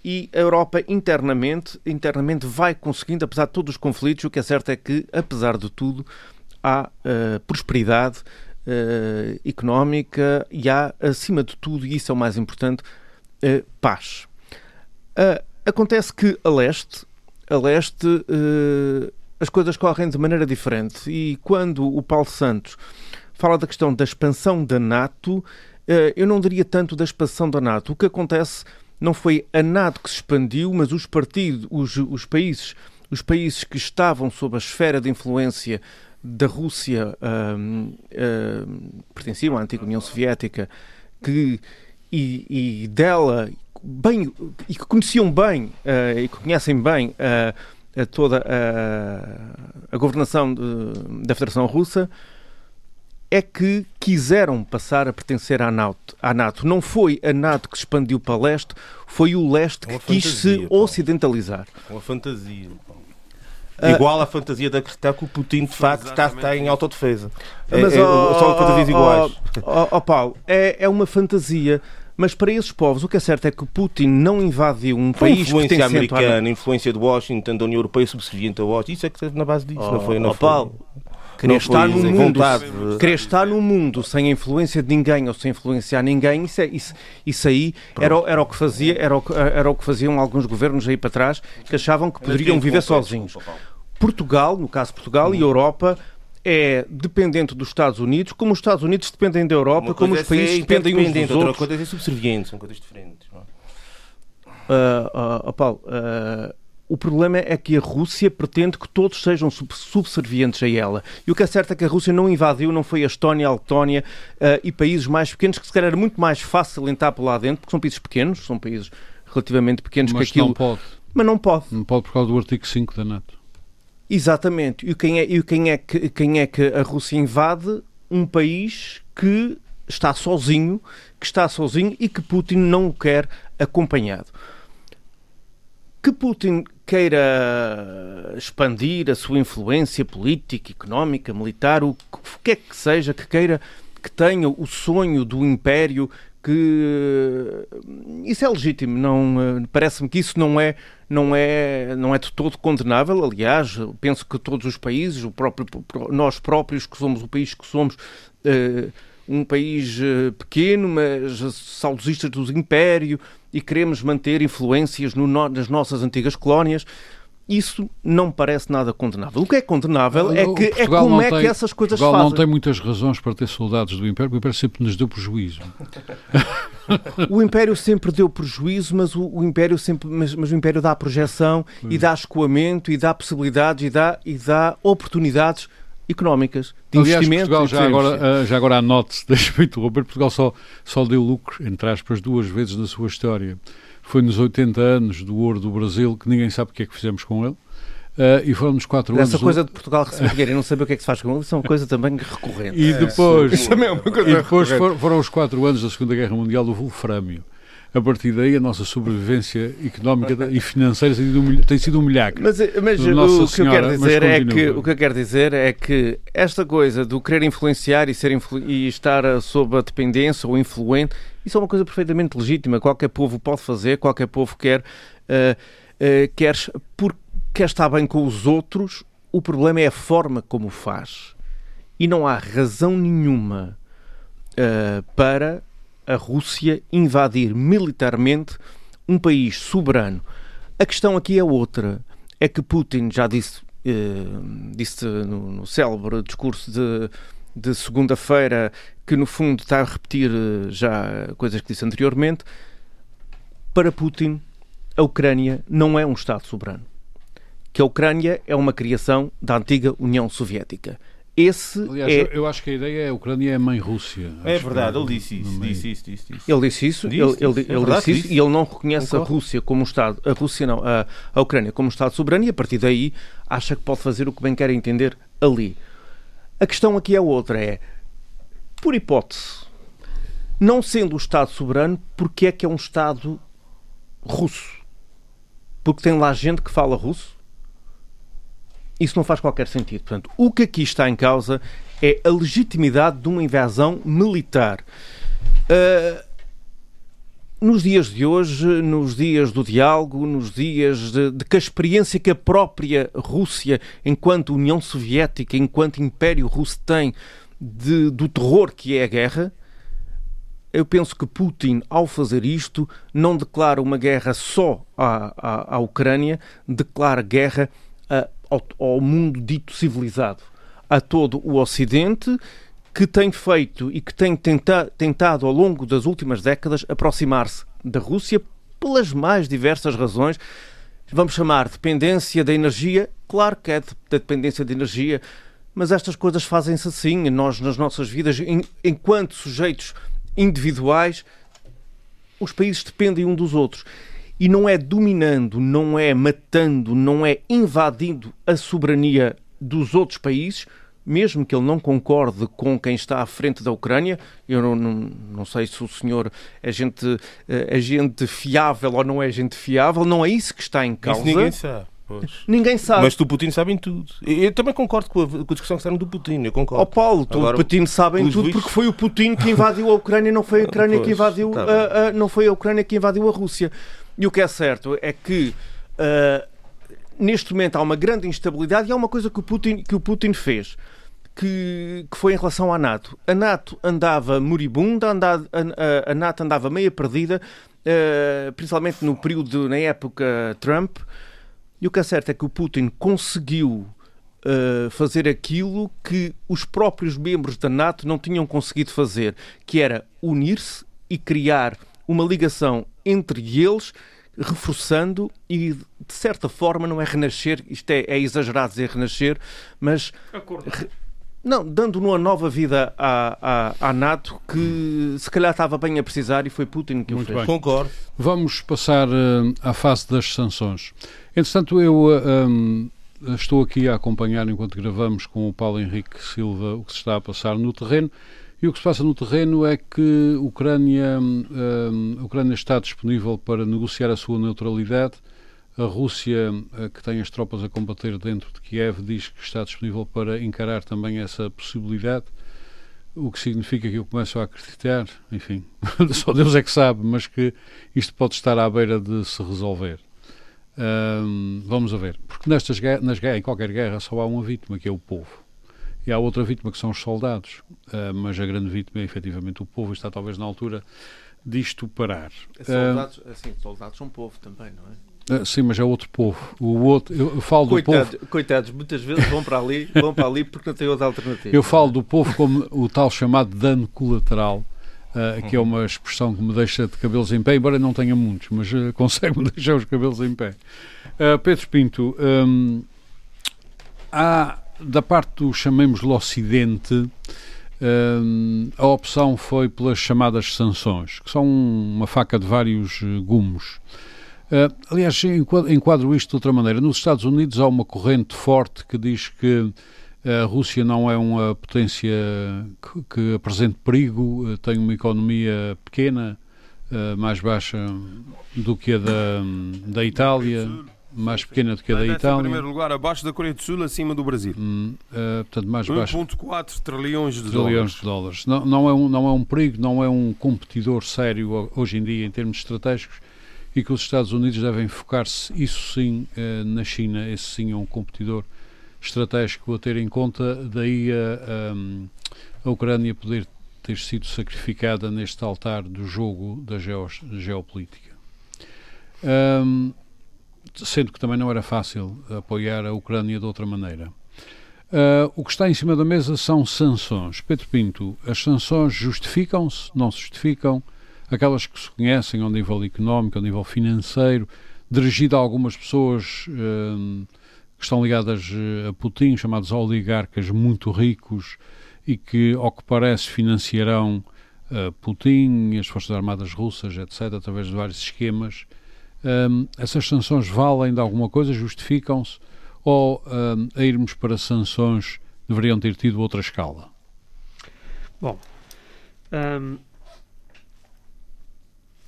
E a Europa internamente, internamente vai conseguindo, apesar de todos os conflitos, o que é certo é que, apesar de tudo, há eh, prosperidade eh, económica e há, acima de tudo, e isso é o mais importante, eh, paz. Acontece que a leste, a leste as coisas correm de maneira diferente e quando o Paulo Santos fala da questão da expansão da NATO, eu não diria tanto da expansão da NATO. O que acontece não foi a NATO que se expandiu, mas os partidos, os, os países, os países que estavam sob a esfera de influência da Rússia, pertenciam à antiga União Soviética, que e, e dela bem e que conheciam bem eh, e que conhecem bem eh, a toda a, a governação de- da Federação Russa é que quiseram passar a pertencer à NATO. à NATO. Não foi a NATO que se expandiu para leste, foi o leste É que quis fantasia, se Paulo. ocidentalizar. Uma fantasia. Ah, Igual à fantasia de acreditar que o Putin de facto está, está em autodefesa. É, Mas, é, ó, são ó, fantasias ó, iguais. Ó ó, Paulo, é, é uma fantasia, mas para esses povos o que é certo é que Putin não invadiu um Foi país influência pertencente à NATO. americana, influência de Washington, da União Europeia subserviente a Washington. Isso é que esteve na base disso, não foi? Não ó, foi, Paulo, Querer estar num mundo, querer estar num mundo sem a influência de ninguém ou sem influenciar ninguém, isso, é, isso, isso aí era, o- era o que fazia, era o, era o que faziam alguns governos aí para trás que achavam que poderiam viver sozinhos. Portugal, no caso Portugal e Europa, é dependente dos Estados Unidos, como os Estados Unidos dependem da Europa, Uma como os é países ser dependem uns dos outra outros. coisa é ser subserviente, são coisas diferentes. não é? Ah, ah, Paulo, ah, o problema é que a Rússia pretende que todos sejam subservientes a ela. E o que é certo é que a Rússia não invadiu, não foi a Estónia, a Letónia uh, e países mais pequenos, que se calhar era muito mais fácil entrar por lá dentro, porque são países pequenos, são países relativamente pequenos Mas que aquilo. não pode. Mas não pode. Não pode por causa do artigo 5 da NATO. Exatamente. E quem é, e quem é, que, quem é que a Rússia invade? Um país que está sozinho, que está sozinho e que Putin não o quer acompanhado. Que Putin queira expandir a sua influência política, económica, militar, o que é que seja, que queira que tenha o sonho do império que isso é legítimo, não parece-me que isso não é não é não é de todo condenável. Aliás, penso que todos os países, o próprio nós próprios que somos o país que somos uh, um país uh, pequeno, mas saudosistas do império e queremos manter influências no, nas nossas antigas colónias isso não parece nada condenável. O que é condenável é, que, é como é tem, que essas coisas Portugal fazem. não tem muitas razões para ter soldados do Império, porque o Império sempre nos deu prejuízo. *laughs* o Império sempre deu prejuízo, mas o, o Império sempre, mas, mas, o Império dá projeção e dá escoamento e dá possibilidades e dá, e dá oportunidades económicas de Aliás, investimento. Portugal, já agora, eh, já agora anote-se, *laughs* deixa-me interromper, Portugal só, só deu lucro, entre aspas, duas vezes na sua história foi nos 80 anos do ouro do Brasil, que ninguém sabe o que é que fizemos com ele. Uh, e foram nos quatro Essa anos. coisa de Portugal receber dinheiro e não saber o que é que se faz com ele, isso é uma coisa também recorrente. E depois, é, isso é uma coisa e depois foram, foram, os quatro anos da Segunda Guerra Mundial do Wolframio. A partir daí, a nossa sobrevivência económica e financeira tem sido um, milagre. Mas, mas o, que eu quero dizer é que, o que eu quero dizer é que esta coisa do querer influenciar e, ser influ, e estar sob a dependência ou influente isso é uma coisa perfeitamente legítima. Qualquer povo pode fazer, qualquer povo quer, uh, uh, quer, por, quer estar bem com os outros. O problema é a forma como faz. E não há razão nenhuma uh, para a Rússia invadir militarmente um país soberano. A questão aqui é outra. É que Putin já disse, disse no, no célebre discurso de de segunda-feira, que no fundo está a repetir eh, já coisas que disse anteriormente, para Putin, a Ucrânia não é um Estado soberano. Que a Ucrânia é uma criação da antiga União Soviética. Esse Aliás, é... eu acho que a ideia é a Ucrânia é a mãe Rússia. É verdade, ele disse isso, disse isso, disse isso. Ele disse isso, disse, ele, disse, ele, é ele verdade, disse isso e ele não reconhece Concordo. a Rússia como um Estado, a Rússia não, a, a Ucrânia como um Estado soberano e a partir daí acha que pode fazer o que bem quer entender ali. A questão aqui é outra, é, por hipótese, não sendo o Estado soberano, porque é que é um Estado russo? Porque tem lá gente que fala russo? Isso não faz qualquer sentido. Portanto, o que aqui está em causa é a legitimidade de uma invasão militar. Uh, nos dias de hoje, nos dias do diálogo, nos dias de, de, que a experiência que a própria Rússia, enquanto União Soviética, enquanto Império Russo tem de, do terror que é a guerra, eu penso que Putin, ao fazer isto, não declara uma guerra só à, à, à Ucrânia, declara guerra ao, ao mundo dito civilizado, a todo o Ocidente, que tem feito e que tem tenta, tentado ao longo das últimas décadas aproximar-se da Rússia pelas mais diversas razões. Vamos chamar dependência da energia, claro que é da dependência de energia, mas estas coisas fazem-se assim. Nós, nas nossas vidas, enquanto sujeitos individuais, os países dependem um dos outros. E não é dominando, não é matando, não é invadindo a soberania dos outros países, mesmo que ele não concorde com quem está à frente da Ucrânia, eu não, não, não sei se o senhor é gente, é gente fiável ou não é gente fiável, não é isso que está em causa. Isso ninguém sabe. Pois. Ninguém sabe. Mas tu, Putin, sabem tudo. Eu também concordo com a, com a discussão que está do Putin. Eu concordo. Ó oh, Paulo, Agora, Putin sabem tudo porque foi o Putin que invadiu a Ucrânia, não foi a Ucrânia *laughs* pois, que invadiu tá a, a, não foi a Ucrânia que invadiu a Rússia. E o que é certo é que uh, neste momento há uma grande instabilidade e há uma coisa que o Putin, que o Putin fez. Que, que, foi em relação à NATO. A NATO andava moribunda, andava, a, a, NATO andava meia perdida, uh, principalmente no período, na época Trump, e o que é certo é que o Putin conseguiu uh, fazer aquilo que os próprios membros da NATO não tinham conseguido fazer, que era unir-se e criar uma ligação entre eles reforçando e, de certa forma, não é renascer, isto é, é exagerado dizer renascer, mas re, não, dando uma nova vida à, à, à, NATO que se calhar estava bem a precisar e foi Putin que Muito o fez. Bem. Concordo. Vamos passar uh, à fase das sanções. Entretanto, eu uh, um, estou aqui a acompanhar, enquanto gravamos com o Paulo Henrique Silva, o que se está a passar no terreno. E o que se passa no terreno é que a Ucrânia, a Ucrânia está disponível para negociar a sua neutralidade. A Rússia, uh, que tem as tropas a combater dentro de Kiev, diz que está disponível para encarar também essa possibilidade. O que significa que eu começo a acreditar, enfim, *laughs* só Deus é que sabe, mas que isto pode estar à beira de se resolver. Um, vamos a ver. Porque nestas, nas, em qualquer guerra só há uma vítima, que é o povo. E há outra vítima que são os soldados, uh, mas a grande vítima é efetivamente o povo e está talvez na altura disto parar. Soldados, uh, assim, soldados são povo também, não é? Uh, sim, mas é outro povo. O outro, eu, falo coitados, do povo. Coitados, muitas vezes vão para ali, vão para ali porque não têm outra alternativa. Eu falo do povo como o tal chamado dano colateral, uh, que é uma expressão que me deixa de cabelos em pé, embora não tenha muitos, mas uh, *laughs* consegue-me deixar os cabelos em pé. Pedro Pinto, um, há da parte do, chamemos-lhe Ocidente, um, a opção foi pelas chamadas sanções, que são uma faca de vários uh, gumes. Uh, aliás, enquadro, isto de outra maneira. Nos Estados Unidos há uma corrente forte que diz que a Rússia não é uma potência que, apresente perigo, tem uma economia pequena, mais baixa do que a da, da Itália mais pequena do que a da Itália. Em primeiro lugar, abaixo da Coreia do Sul, acima do Brasil. Hum, uh, portanto, mais baixo. 1,4 trilhões de trilhões dólares. De dólares. Não, não, é um, não é um perigo, não é um competidor sério hoje em dia em termos estratégicos e que os Estados Unidos devem focar-se, isso sim, uh, na China. Esse sim é um competidor estratégico a ter em conta, daí a, um, a Ucrânia poder ter sido sacrificada neste altar do jogo da geopolítica. Um, sendo que também não era fácil apoiar a Ucrânia de outra maneira. Uh, o que está em cima da mesa são sanções. Pedro Pinto, as sanções justificam-se, não se justificam? Aquelas que se conhecem ao nível económico, ao nível financeiro, dirigido a algumas pessoas uh, que estão ligadas a Putin, chamados oligarcas muito ricos e que, ao que parece, financiarão uh, Putin, as Forças Armadas Russas, etc., através de vários esquemas. Um, essas sanções valem de alguma coisa, justificam-se, ou um, a irmos para sanções deveriam ter tido outra escala? Bom, um,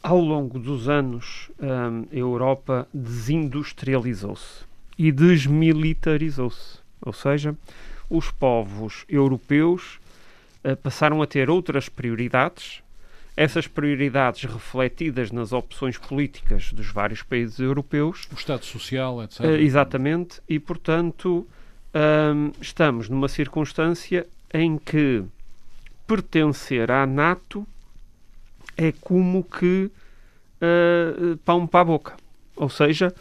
ao longo dos anos, a Europa desindustrializou-se e desmilitarizou-se. Ou seja, os povos europeus uh, passaram a ter outras prioridades essas prioridades refletidas nas opções políticas dos vários países europeus. O Estado Social, etc. Uh, exatamente, e portanto um, estamos numa circunstância em que pertencer à NATO é como que uh, pão para a boca. Ou seja,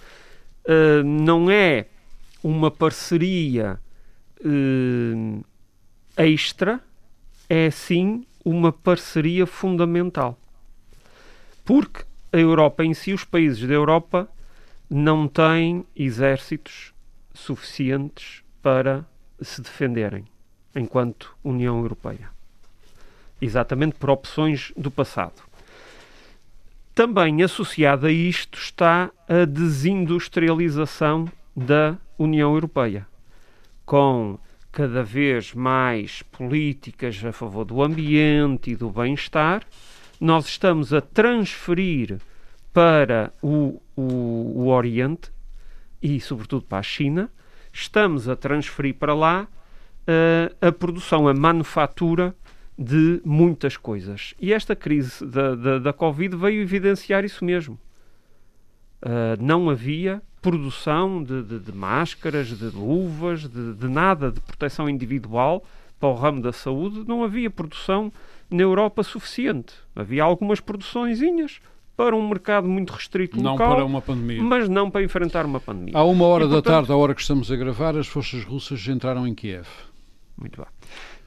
uh, não é uma parceria uh, extra, é sim uma parceria fundamental. Porque a Europa em si, os países da Europa, não têm exércitos suficientes para se defenderem enquanto União Europeia. Exatamente por opções do passado. Também associada a isto está a desindustrialização da União Europeia, com cada vez mais políticas a favor do ambiente e do bem-estar, nós estamos a transferir para o, o, o, Oriente e, sobretudo, para a China, estamos a transferir para lá uh, a produção, a manufatura de muitas coisas. E esta crise da, da, da Covid veio evidenciar isso mesmo. Uh, não havia produção de, de, de máscaras, de luvas, de, de, nada de proteção individual para o ramo da saúde, não havia produção na Europa suficiente. Havia algumas produçõezinhas para um mercado muito restrito não local, para uma pandemia. mas não para enfrentar uma pandemia. Há uma hora e, da portanto, tarde, a hora que estamos a gravar, as forças russas entraram em Kiev. Muito bem.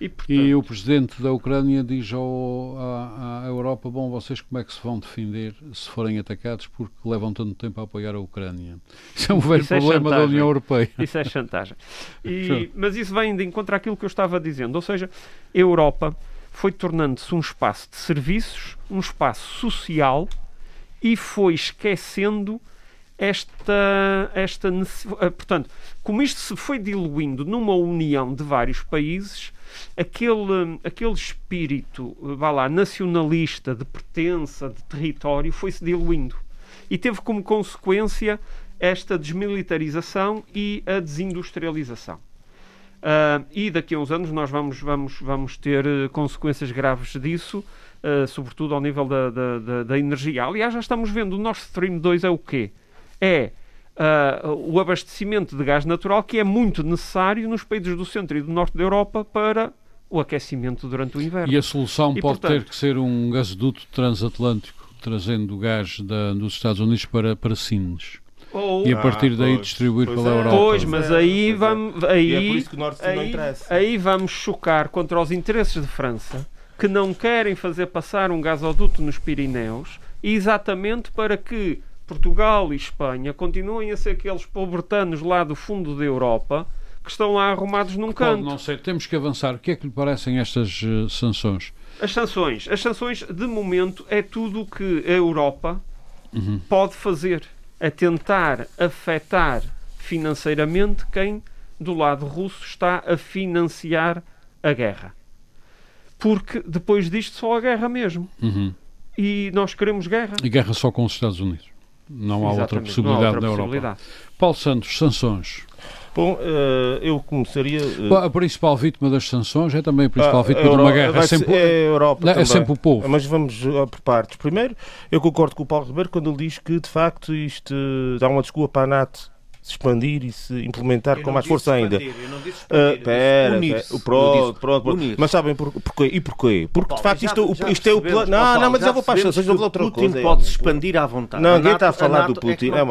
E, portanto... e, o presidente da Ucrânia diz ao, à, à, Europa bom, vocês como é que se vão defender se forem atacados porque levam tanto tempo a apoiar a Ucrânia? Isso é um velho Isso é problema da chantagem. União Europeia. Isso é chantagem. *laughs* E- mas isso vem de encontro àquilo que eu estava dizendo. Ou seja, a Europa foi tornando-se um espaço de serviços, um espaço social e foi esquecendo esta, esta ah, portanto, como isto se foi diluindo numa união de vários países, aquele, aquele espírito, vá lá, nacionalista, de pertença, de território, foi-se diluindo. E teve como consequência esta desmilitarização e a desindustrialização. Ah, e daqui a uns anos nós vamos, vamos, vamos ter eh, consequências graves disso, eh, sobretudo ao nível da, da, da- da energia. Aliás, já estamos vendo, o Nord Stream 2 é o quê? É ah, o abastecimento de gás natural que é muito necessário nos países do centro e do norte da Europa para o aquecimento durante o inverno. E a solução E, pode portanto- ter que ser um gasoduto transatlântico trazendo gás da- dos Estados Unidos para, para Sines. Ou- E a partir Ah, daí pois, distribuir pois pela é. Europa. Pois, mas é, aí pois é. vamos. E é Aí, por isso que o Nord Stream não aí, interessa. aí vamos chocar contra os interesses de França, que não querem fazer passar um gasoduto nos Pirineus, exatamente para que Portugal e Espanha continuem a ser aqueles pobretanos lá do fundo da Europa que estão lá arrumados num Pode canto. não ser. Temos que avançar. O que é que lhe parecem estas eh, sanções? As sanções. As sanções, de momento, é tudo o que a Europa Uhum. pode fazer. É tentar afetar financeiramente quem, do lado russo, está a financiar a guerra. Porque depois disto só a guerra mesmo. Uhum. E nós queremos guerra. E guerra só com os Estados Unidos. Não há outra possibilidade não há outra na Europa. possibilidade. Paulo Santos, sanções. Bom, eh, eu começaria. eh, A principal vítima das sanções é também a principal ah, vítima a de uma guerra. É sempre, é a Europa Não, é sempre o povo. Mas vamos ah, por partes. Primeiro, eu concordo com o Paulo Ribeiro quando ele diz que, de facto, isto eh, dá uma desculpa para a NATO se expandir e se implementar com mais força ainda. Eu não disse Ah, expandir, disse pera, pronto, disse pronto, pronto. Mas sabem por, porquê? E porquê? Porque, de Paulo, facto, já- isto, já isto é o percebemos, plano. Não, Paulo, não, mas já eu vou para as sanções, vou que outra Putin coisa. pode se expandir à vontade. Não, ninguém está a falar do é Putin. É, é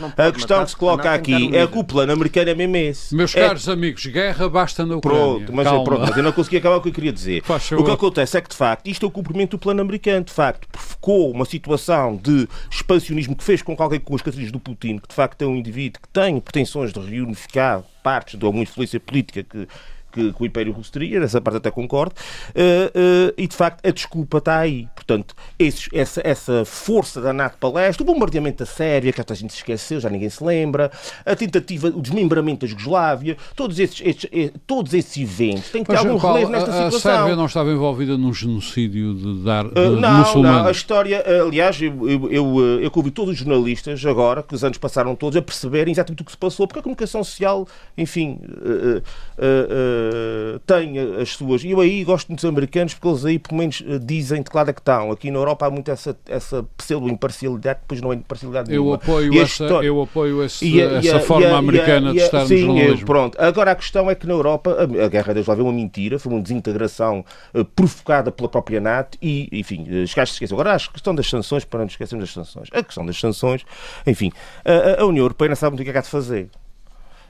não a questão que se coloca aqui é que o plano americano é mesmo esse. Meus É- caros amigos, guerra basta na Ucrânia. Pronto, mas, Calma. pronto, mas eu não consegui acabar o que eu queria dizer. O que acontece é que, de facto, isto é o cumprimento do plano americano. De facto, provocou uma situação de expansionismo que fez com que alguém com as características do Putin, que de facto é um indivíduo que tem pretensões de reunificar partes de alguma influência política que, que, que o Império Russo teria, nessa parte até concordo, eh, eh, e de facto a desculpa está aí. Portanto, esses- essa, essa força da NATO para leste, o bombardeamento da Sérvia, que a gente se esqueceu, já ninguém se lembra, a tentativa, o desmembramento da Jugoslávia, todos esses, estes- eh, todos esses eventos têm que ter algum relevo nesta a, a situação. Sérvia não estava envolvida num genocídio de dar de Uh, não, não, a história, uh, aliás, eu, eu, eu, uh, eu ouvi todos os jornalistas agora, que os anos passaram todos, a perceberem exatamente o que se passou, porque a comunicação social, enfim, uh, uh, uh, uh, tem as suas. Eu aí gosto muito dos americanos, porque eles aí, pelo menos, uh, dizem de que lado é que estão. Aqui na Europa há muito essa, essa pseudo-imparcialidade, depois não é imparcialidade Eu nenhuma. apoio, E a essa, história- eu apoio esse- e a- e essa a- forma e a- a- americana de a- estar no sim, jornalismo. eh, Pronto. Agora a questão é que na Europa a, a guerra da Jugoslávia é uma mentira, foi uma desintegração eh, provocada pela própria NATO e, enfim, eh, os gajos se esquecem. Agora a questão das sanções, para não esquecermos das sanções. A questão das sanções, enfim, a, a- a União Europeia não sabe muito o que é que há de fazer.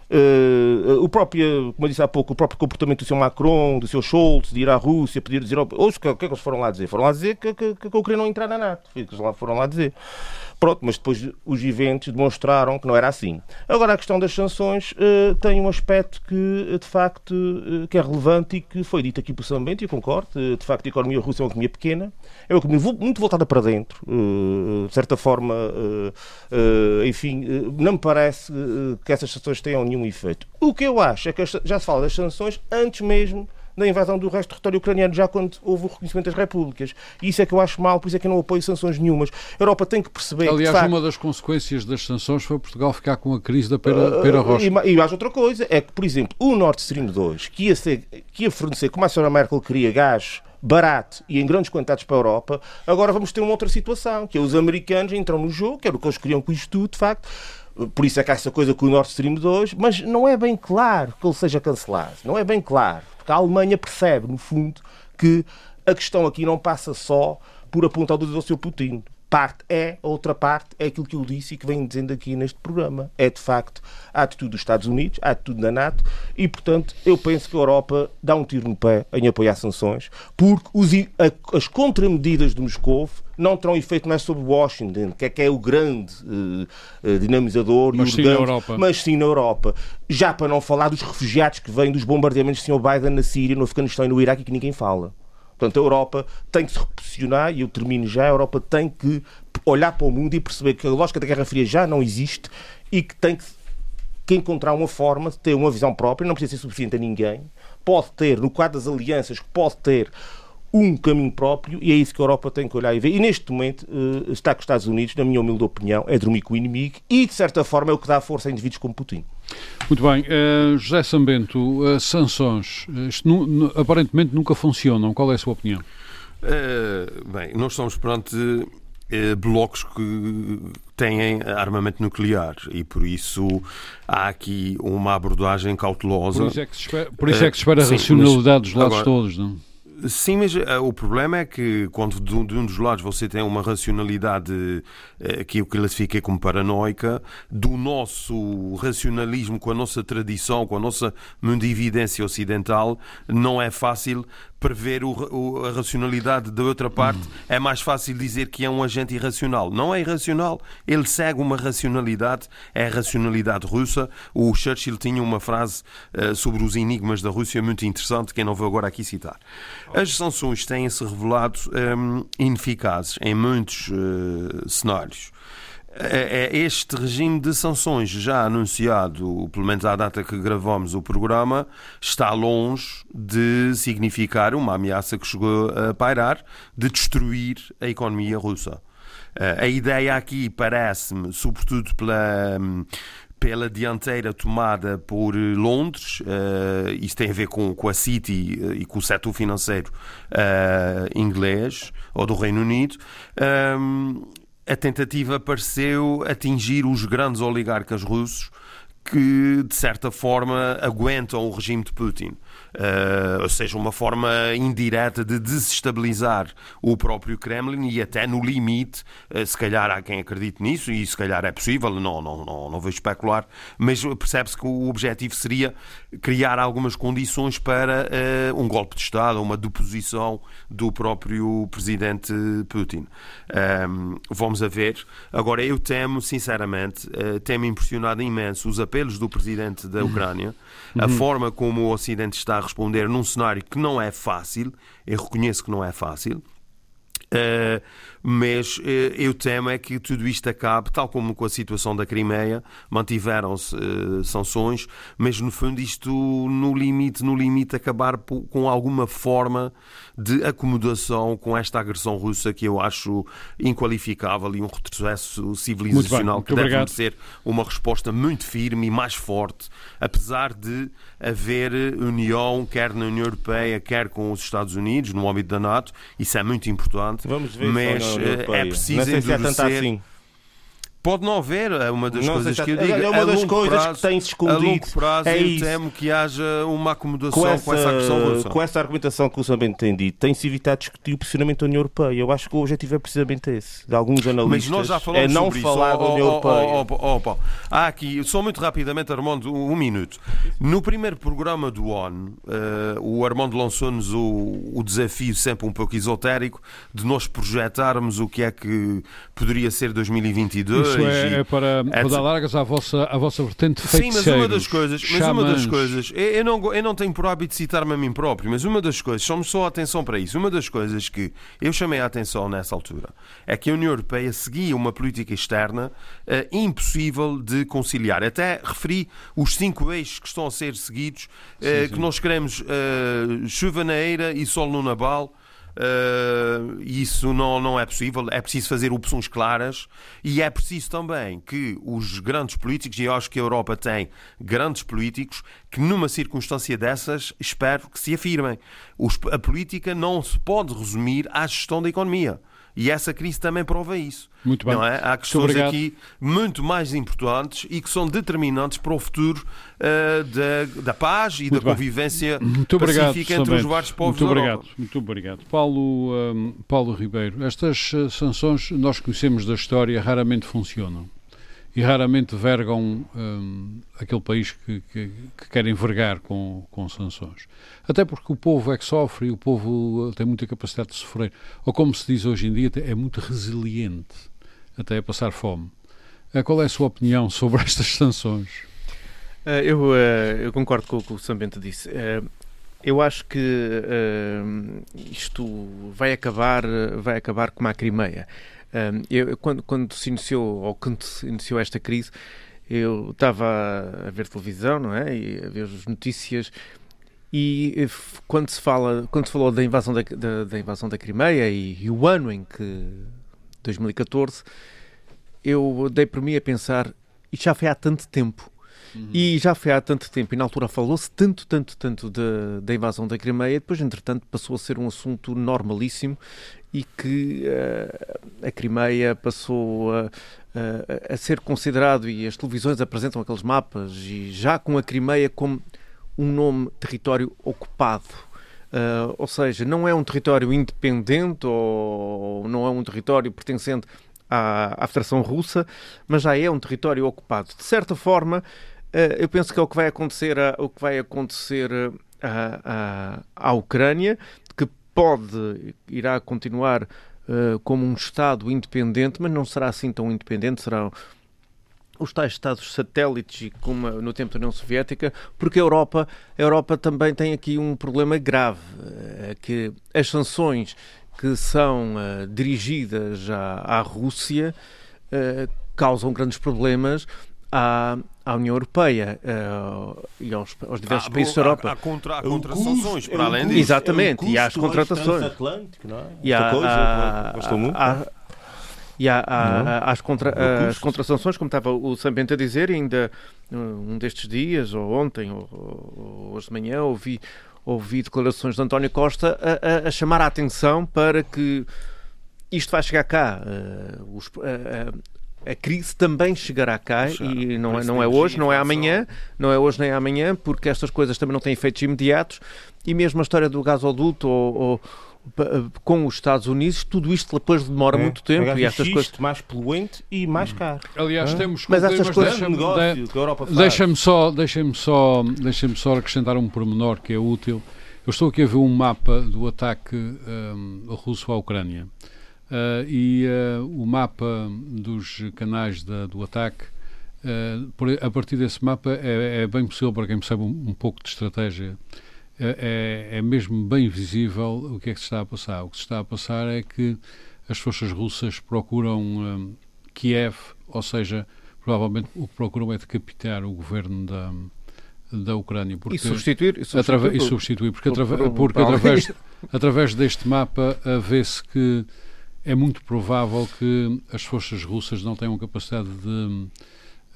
Eh, o próprio, como eu disse há pouco, o próprio comportamento do Sr. Macron, do Sr. Schultz, de ir à Rússia, pedir dizer. Hoje, o que é que eles foram lá dizer? Foram lá dizer que, que, que a Ucrânia não entrar na NATO. Foi o que eles lá foram lá dizer. Pronto, mas depois os eventos demonstraram que não era assim. Agora, a questão das sanções eh, tem um aspecto que, eh, de facto, eh, que é relevante e que foi dito aqui Bento, e eu concordo. Eh, de facto, a economia russa é uma economia pequena, é uma economia muito voltada para dentro. de certa forma, enfim, não me parece que essas sanções tenham nenhum efeito. O que eu acho é que já se fala das sanções antes mesmo da invasão do resto do território ucraniano, já quando houve o reconhecimento das repúblicas. E isso é que eu acho mal, por isso é que eu não apoio sanções nenhumas. A Europa tem que perceber que, Aliás, facto, uma das consequências das sanções foi Portugal ficar com a crise da pera, pera Uh, rocha. E, e mais outra coisa, é que, por exemplo, o Nord Stream 2, que ia, ser, que ia fornecer, como a senhora Merkel queria, gás barato e em grandes quantidades para a Europa, agora vamos ter uma outra situação, que é os americanos entram no jogo, que era o que eles queriam com isto tudo, de facto. Por isso é que há essa coisa com o Nord Stream 2, mas não é bem claro que ele seja cancelado. Não é bem claro. Porque a Alemanha percebe, no fundo, que a questão aqui não passa só por apontar o dedo ao seu Putin. Parte é, a outra parte é aquilo que eu disse e que venho dizendo aqui neste programa. É, de facto, a atitude dos Estados Unidos, a atitude da NATO e, portanto, eu penso que a Europa dá um tiro no pé em apoiar sanções porque os, a, as contramedidas de Moscou não terão efeito mais sobre Washington, que é que é o grande uh, dinamizador mas e sim na Europa. mas sim na Europa. Já para não falar dos refugiados que vêm dos bombardeamentos do Sr. Biden na Síria, no Afeganistão e no Iraque que ninguém fala. Portanto, a Europa tem que se reposicionar, e eu termino já, a Europa tem que olhar para o mundo e perceber que a lógica da Guerra Fria já não existe e que tem que, que encontrar uma forma de ter uma visão própria, não precisa ser suficiente a ninguém, pode ter, no quadro das alianças, pode ter um caminho próprio e é isso que a Europa tem que olhar e ver. E neste momento eh, está com os Estados Unidos, na minha humilde opinião, é dormir com o inimigo e, de certa forma, é o que dá força a indivíduos como Putin. Muito bem. Uh, José Sambento, uh, sanções, nu, aparentemente nunca funcionam. Qual é a sua opinião? Uh, bem, nós estamos perante blocos que têm armamento nuclear e por isso há aqui uma abordagem cautelosa. Por isso é que se espera, por isso é que se espera a racionalidade dos lados agora, todos, não? Sim, mas uh, o problema é que quando de um, dos lados você tem uma racionalidade uh, que eu classifiquei como paranoica, do nosso racionalismo com a nossa tradição, com a nossa mundividência ocidental, não é fácil prever o, o, a racionalidade da outra parte, uhum. é mais fácil dizer que é um agente irracional. Não é irracional, ele segue uma racionalidade, é a racionalidade russa. O Churchill tinha uma frase uh, sobre os enigmas da Rússia muito interessante, que eu não vou agora aqui citar. As sanções têm-se revelado um, ineficazes em muitos uh, cenários. É, é este regime de sanções já anunciado, pelo menos à data que gravamos o programa, está longe de significar uma ameaça que chegou a pairar de destruir a economia russa. Eh, a ideia aqui parece-me, sobretudo pela pela dianteira tomada por Londres, uh, isso tem a ver com, com a City uh, e com o setor financeiro uh, inglês ou do Reino Unido. Um, a tentativa pareceu atingir os grandes oligarcas russos que, de certa forma, aguentam o regime de Putin. Uh, ou seja, uma forma indireta de desestabilizar o próprio Kremlin e até no limite, uh, se calhar há quem acredite nisso e se calhar é possível, não, não, não, não vou especular, mas percebe-se que o objetivo seria criar algumas condições para uh, um golpe de Estado, uma deposição do próprio presidente Putin. Um, vamos a ver. Agora, eu temo, sinceramente, temo impressionado imenso os apelos do presidente da Ucrânia, uhum. a forma como o Ocidente está a responder num cenário que não é fácil, eu reconheço que não é fácil, Uh, mas uh, eu temo é que tudo isto acabe, tal como com a situação da Crimeia, mantiveram-se uh, sanções, mas no fundo isto no limite, no limite acabar com alguma forma de acomodação com esta agressão russa que eu acho inqualificável e um retrocesso civilizacional que deve ser uma resposta muito firme e mais forte, apesar de haver união, quer na União Europeia, quer com os Estados Unidos, no âmbito da NATO, isso é muito importante, Vamos ver mas é preciso Não sei se é tanto assim. Pode não haver, é uma das Não coisas sei que eu digo. é uma das coisas prazo- que tem-se escondido. A longo prazo É eu isso. temo que haja uma acomodação Com com essa, agressão essa, com essa argumentação que o Sambento tem dito, tem-se evitado discutir o posicionamento da União Europeia. Eu acho que o objetivo é precisamente esse, de alguns analistas. Mas nós já falamos é não sobre falar isso. da União Oh, oh, Europeia. oh, oh, oh, oh. Há aqui, só muito rapidamente, Armando, um, um minuto. No primeiro programa do ONU, eh, o Armando lançou-nos o, o desafio, sempre um pouco esotérico, de nós projetarmos o que é que poderia ser 2022. Isso é, é para, para etc. dar largas à vossa, à vossa vertente Sim, mas uma das coisas, mas uma das coisas, eu, não, eu não tenho por hábito citar-me a mim próprio, mas uma das coisas, chamo só a atenção para isso, uma das coisas que eu chamei a atenção nessa altura é que a União Europeia seguia uma política externa eh, impossível de conciliar. Até referi os cinco eixos que estão a ser seguidos, eh, que nós queremos eh, chuva na eira e sol no nabal. Uh, isso não, não é possível. É preciso fazer opções claras e é preciso também que os grandes políticos, e eu acho que a Europa tem grandes políticos, que numa circunstância dessas espero que se afirmem. Os- a política não se pode resumir à gestão da economia. E essa crise também prova isso. Muito bem. Não é? Há Muito questões obrigado. aqui muito mais importantes e que são determinantes para o futuro eh, da, da paz e Muito da bem. convivência Muito obrigado, pacífica entre os vários povos Muito obrigado, Europa. muito obrigado. Paulo, hum, Paulo Ribeiro, estas eh, sanções nós conhecemos da história raramente funcionam e raramente vergam hum, aquele país que, que, que quer envergar com, com sanções. Até porque o povo é que sofre e o povo eh, tem muita capacidade de sofrer. Ou como se diz hoje em dia, é muito resiliente até a passar fome. Eh, Qual é a sua opinião sobre *laughs* estas sanções? Uh, eu, eu concordo com o que o Sambento disse. Eu acho que isto vai acabar, vai acabar como a Crimeia. Um, eu, quando, quando se iniciou, ou quando se iniciou esta crise, eu estava a ver televisão, não é? E a ver as notícias e eh, quando se fala, quando se falou da invasão da, da, da invasão da Crimeia e, e o ano em que 2014, eu dei por mim a pensar, isto já foi há tanto tempo. E já foi há tanto tempo, e na altura falou-se tanto, tanto, tanto da, da invasão da Crimeia, depois, entretanto, passou a ser um assunto normalíssimo e que eh, a Crimeia passou a, a- ser considerado, e as televisões apresentam aqueles mapas, e já com a Crimeia como um nome território ocupado. Uh, ou seja, não é um território independente ou não é um território pertencente à, à Federação Russa, mas já é um território ocupado. De certa forma, uh, eu penso que é o que vai acontecer, a, o que vai acontecer uh, à, Ucrânia, pode, irá continuar uh, como um Estado independente, mas não será assim tão independente, será os tais Estados satélites, como no tempo da União Soviética, porque a Europa, a Europa também tem aqui um problema grave, eh, que as sanções que são eh, dirigidas à, à Rússia eh, causam grandes problemas à, à União Europeia eh, e aos, aos diversos Há- países da há- Europa. Há, contra, há É custo- para é além custo- disso. Exatamente, é o e há as contratações. transatlântico, não é? E há, Esta coisa há- gostou muito. há- e há, há- Não? há as, contra, as custo. contrasanções, como estava o Sambento a dizer, ainda uh, um destes dias, ou ontem, ou, ou hoje de manhã, ouvi, ouvi declarações de António Costa a, a- a chamar a atenção para que isto vai chegar cá. uh, os- a- a- a crise também chegará cá Já, e não é, não de é hoje, não é amanhã, não é hoje nem amanhã, porque estas coisas também não têm efeitos imediatos e mesmo a história do gasoduto ou, ou, com os Estados Unidos, tudo isto depois demora É, muito tempo é e estas coisas. mais poluente e mais caro. Aliás, Hã? temos Mas estas coisas- É um deixa-me- negócio de- que a Europa faz. Deixa-me só, deixa só, deixa só acrescentar um pormenor que é útil. Eu estou aqui a ver um mapa do ataque hum, russo à Ucrânia. Ah, e ah, o mapa dos canais da- do ataque, por- a partir desse mapa, é, é bem possível, para quem percebe um, um pouco de estratégia, é, é- mesmo bem visível o que é que se está a passar. O que se está a passar é que as forças russas procuram Kiev, ou seja, provavelmente o que procuram é decapitar o governo da, da Ucrânia. Porque, E substituir, e substituir, e por- substituir, porque, por- atrave- por porque tal- através, através deste mapa vê-se que é muito provável que as forças russas não tenham capacidade de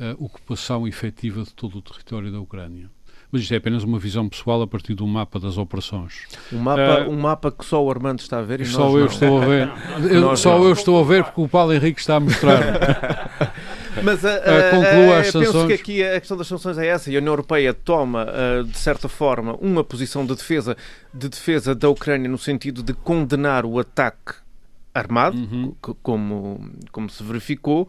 ah, ocupação efetiva de todo o território da Ucrânia. Mas isto é apenas uma visão pessoal a partir do mapa das operações. um, mapa, Ah, um mapa que só o Armando está a ver e Só nós eu não. estou a ver. *laughs* Eu- só não. eu estou a ver porque o Paulo Henrique está a mostrar. *laughs* Mas a, Ah, conclua as eu penso que aqui a questão das sanções é essa e a União Europeia toma, de certa forma, uma posição de defesa, de defesa da Ucrânia no sentido de condenar o ataque armado, Uhum. co- como, como se verificou,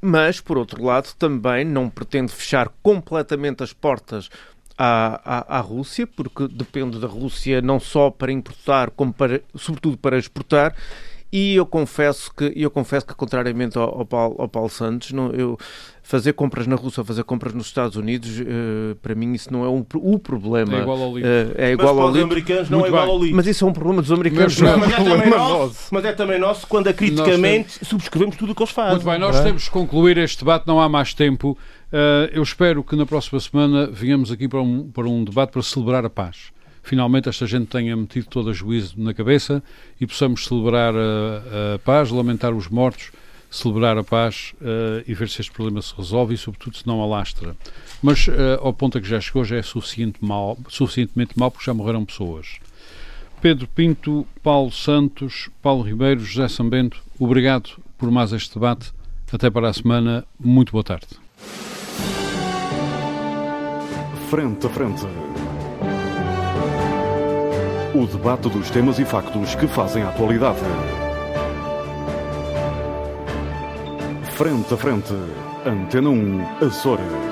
mas, por outro lado, também não pretende fechar completamente as portas à, à, à Rússia, porque depende da Rússia não só para importar, como para, sobretudo para exportar. E eu confesso que, eu confesso que contrariamente ao, ao, Paulo, ao Paulo Santos, não, eu fazer compras na Rússia, fazer compras nos Estados Unidos, eh, para mim isso não é um, o problema. É igual ao. Eh, é Mas igual para ao americanos não Muito é igual bem. ao. Mas isso é um problema dos americanos, Mas- não é um Mas é também nosso, mas é também nosso quando acriticamente subscrevemos tudo o que eles fazem. Muito bem, nós é? temos que concluir este debate, não há mais tempo. Uh, eu espero que na próxima semana venhamos aqui para um, para um debate para celebrar a paz. Finalmente esta gente tenha metido todo a juízo na cabeça e possamos celebrar a, a paz, lamentar os mortos, celebrar a paz uh, e ver se este problema se resolve e, sobretudo, se não alastra. Mas uh, ao ponto a que já chegou já é suficiente mal, suficientemente mal porque já morreram pessoas. Pedro Pinto, Paulo Santos, Paulo Ribeiro, José Sambento, obrigado por mais este debate. Até para a semana. Muito boa tarde. Frente a frente. O debate dos temas e factos que fazem a atualidade. Frente a frente. Antena 1, Açores.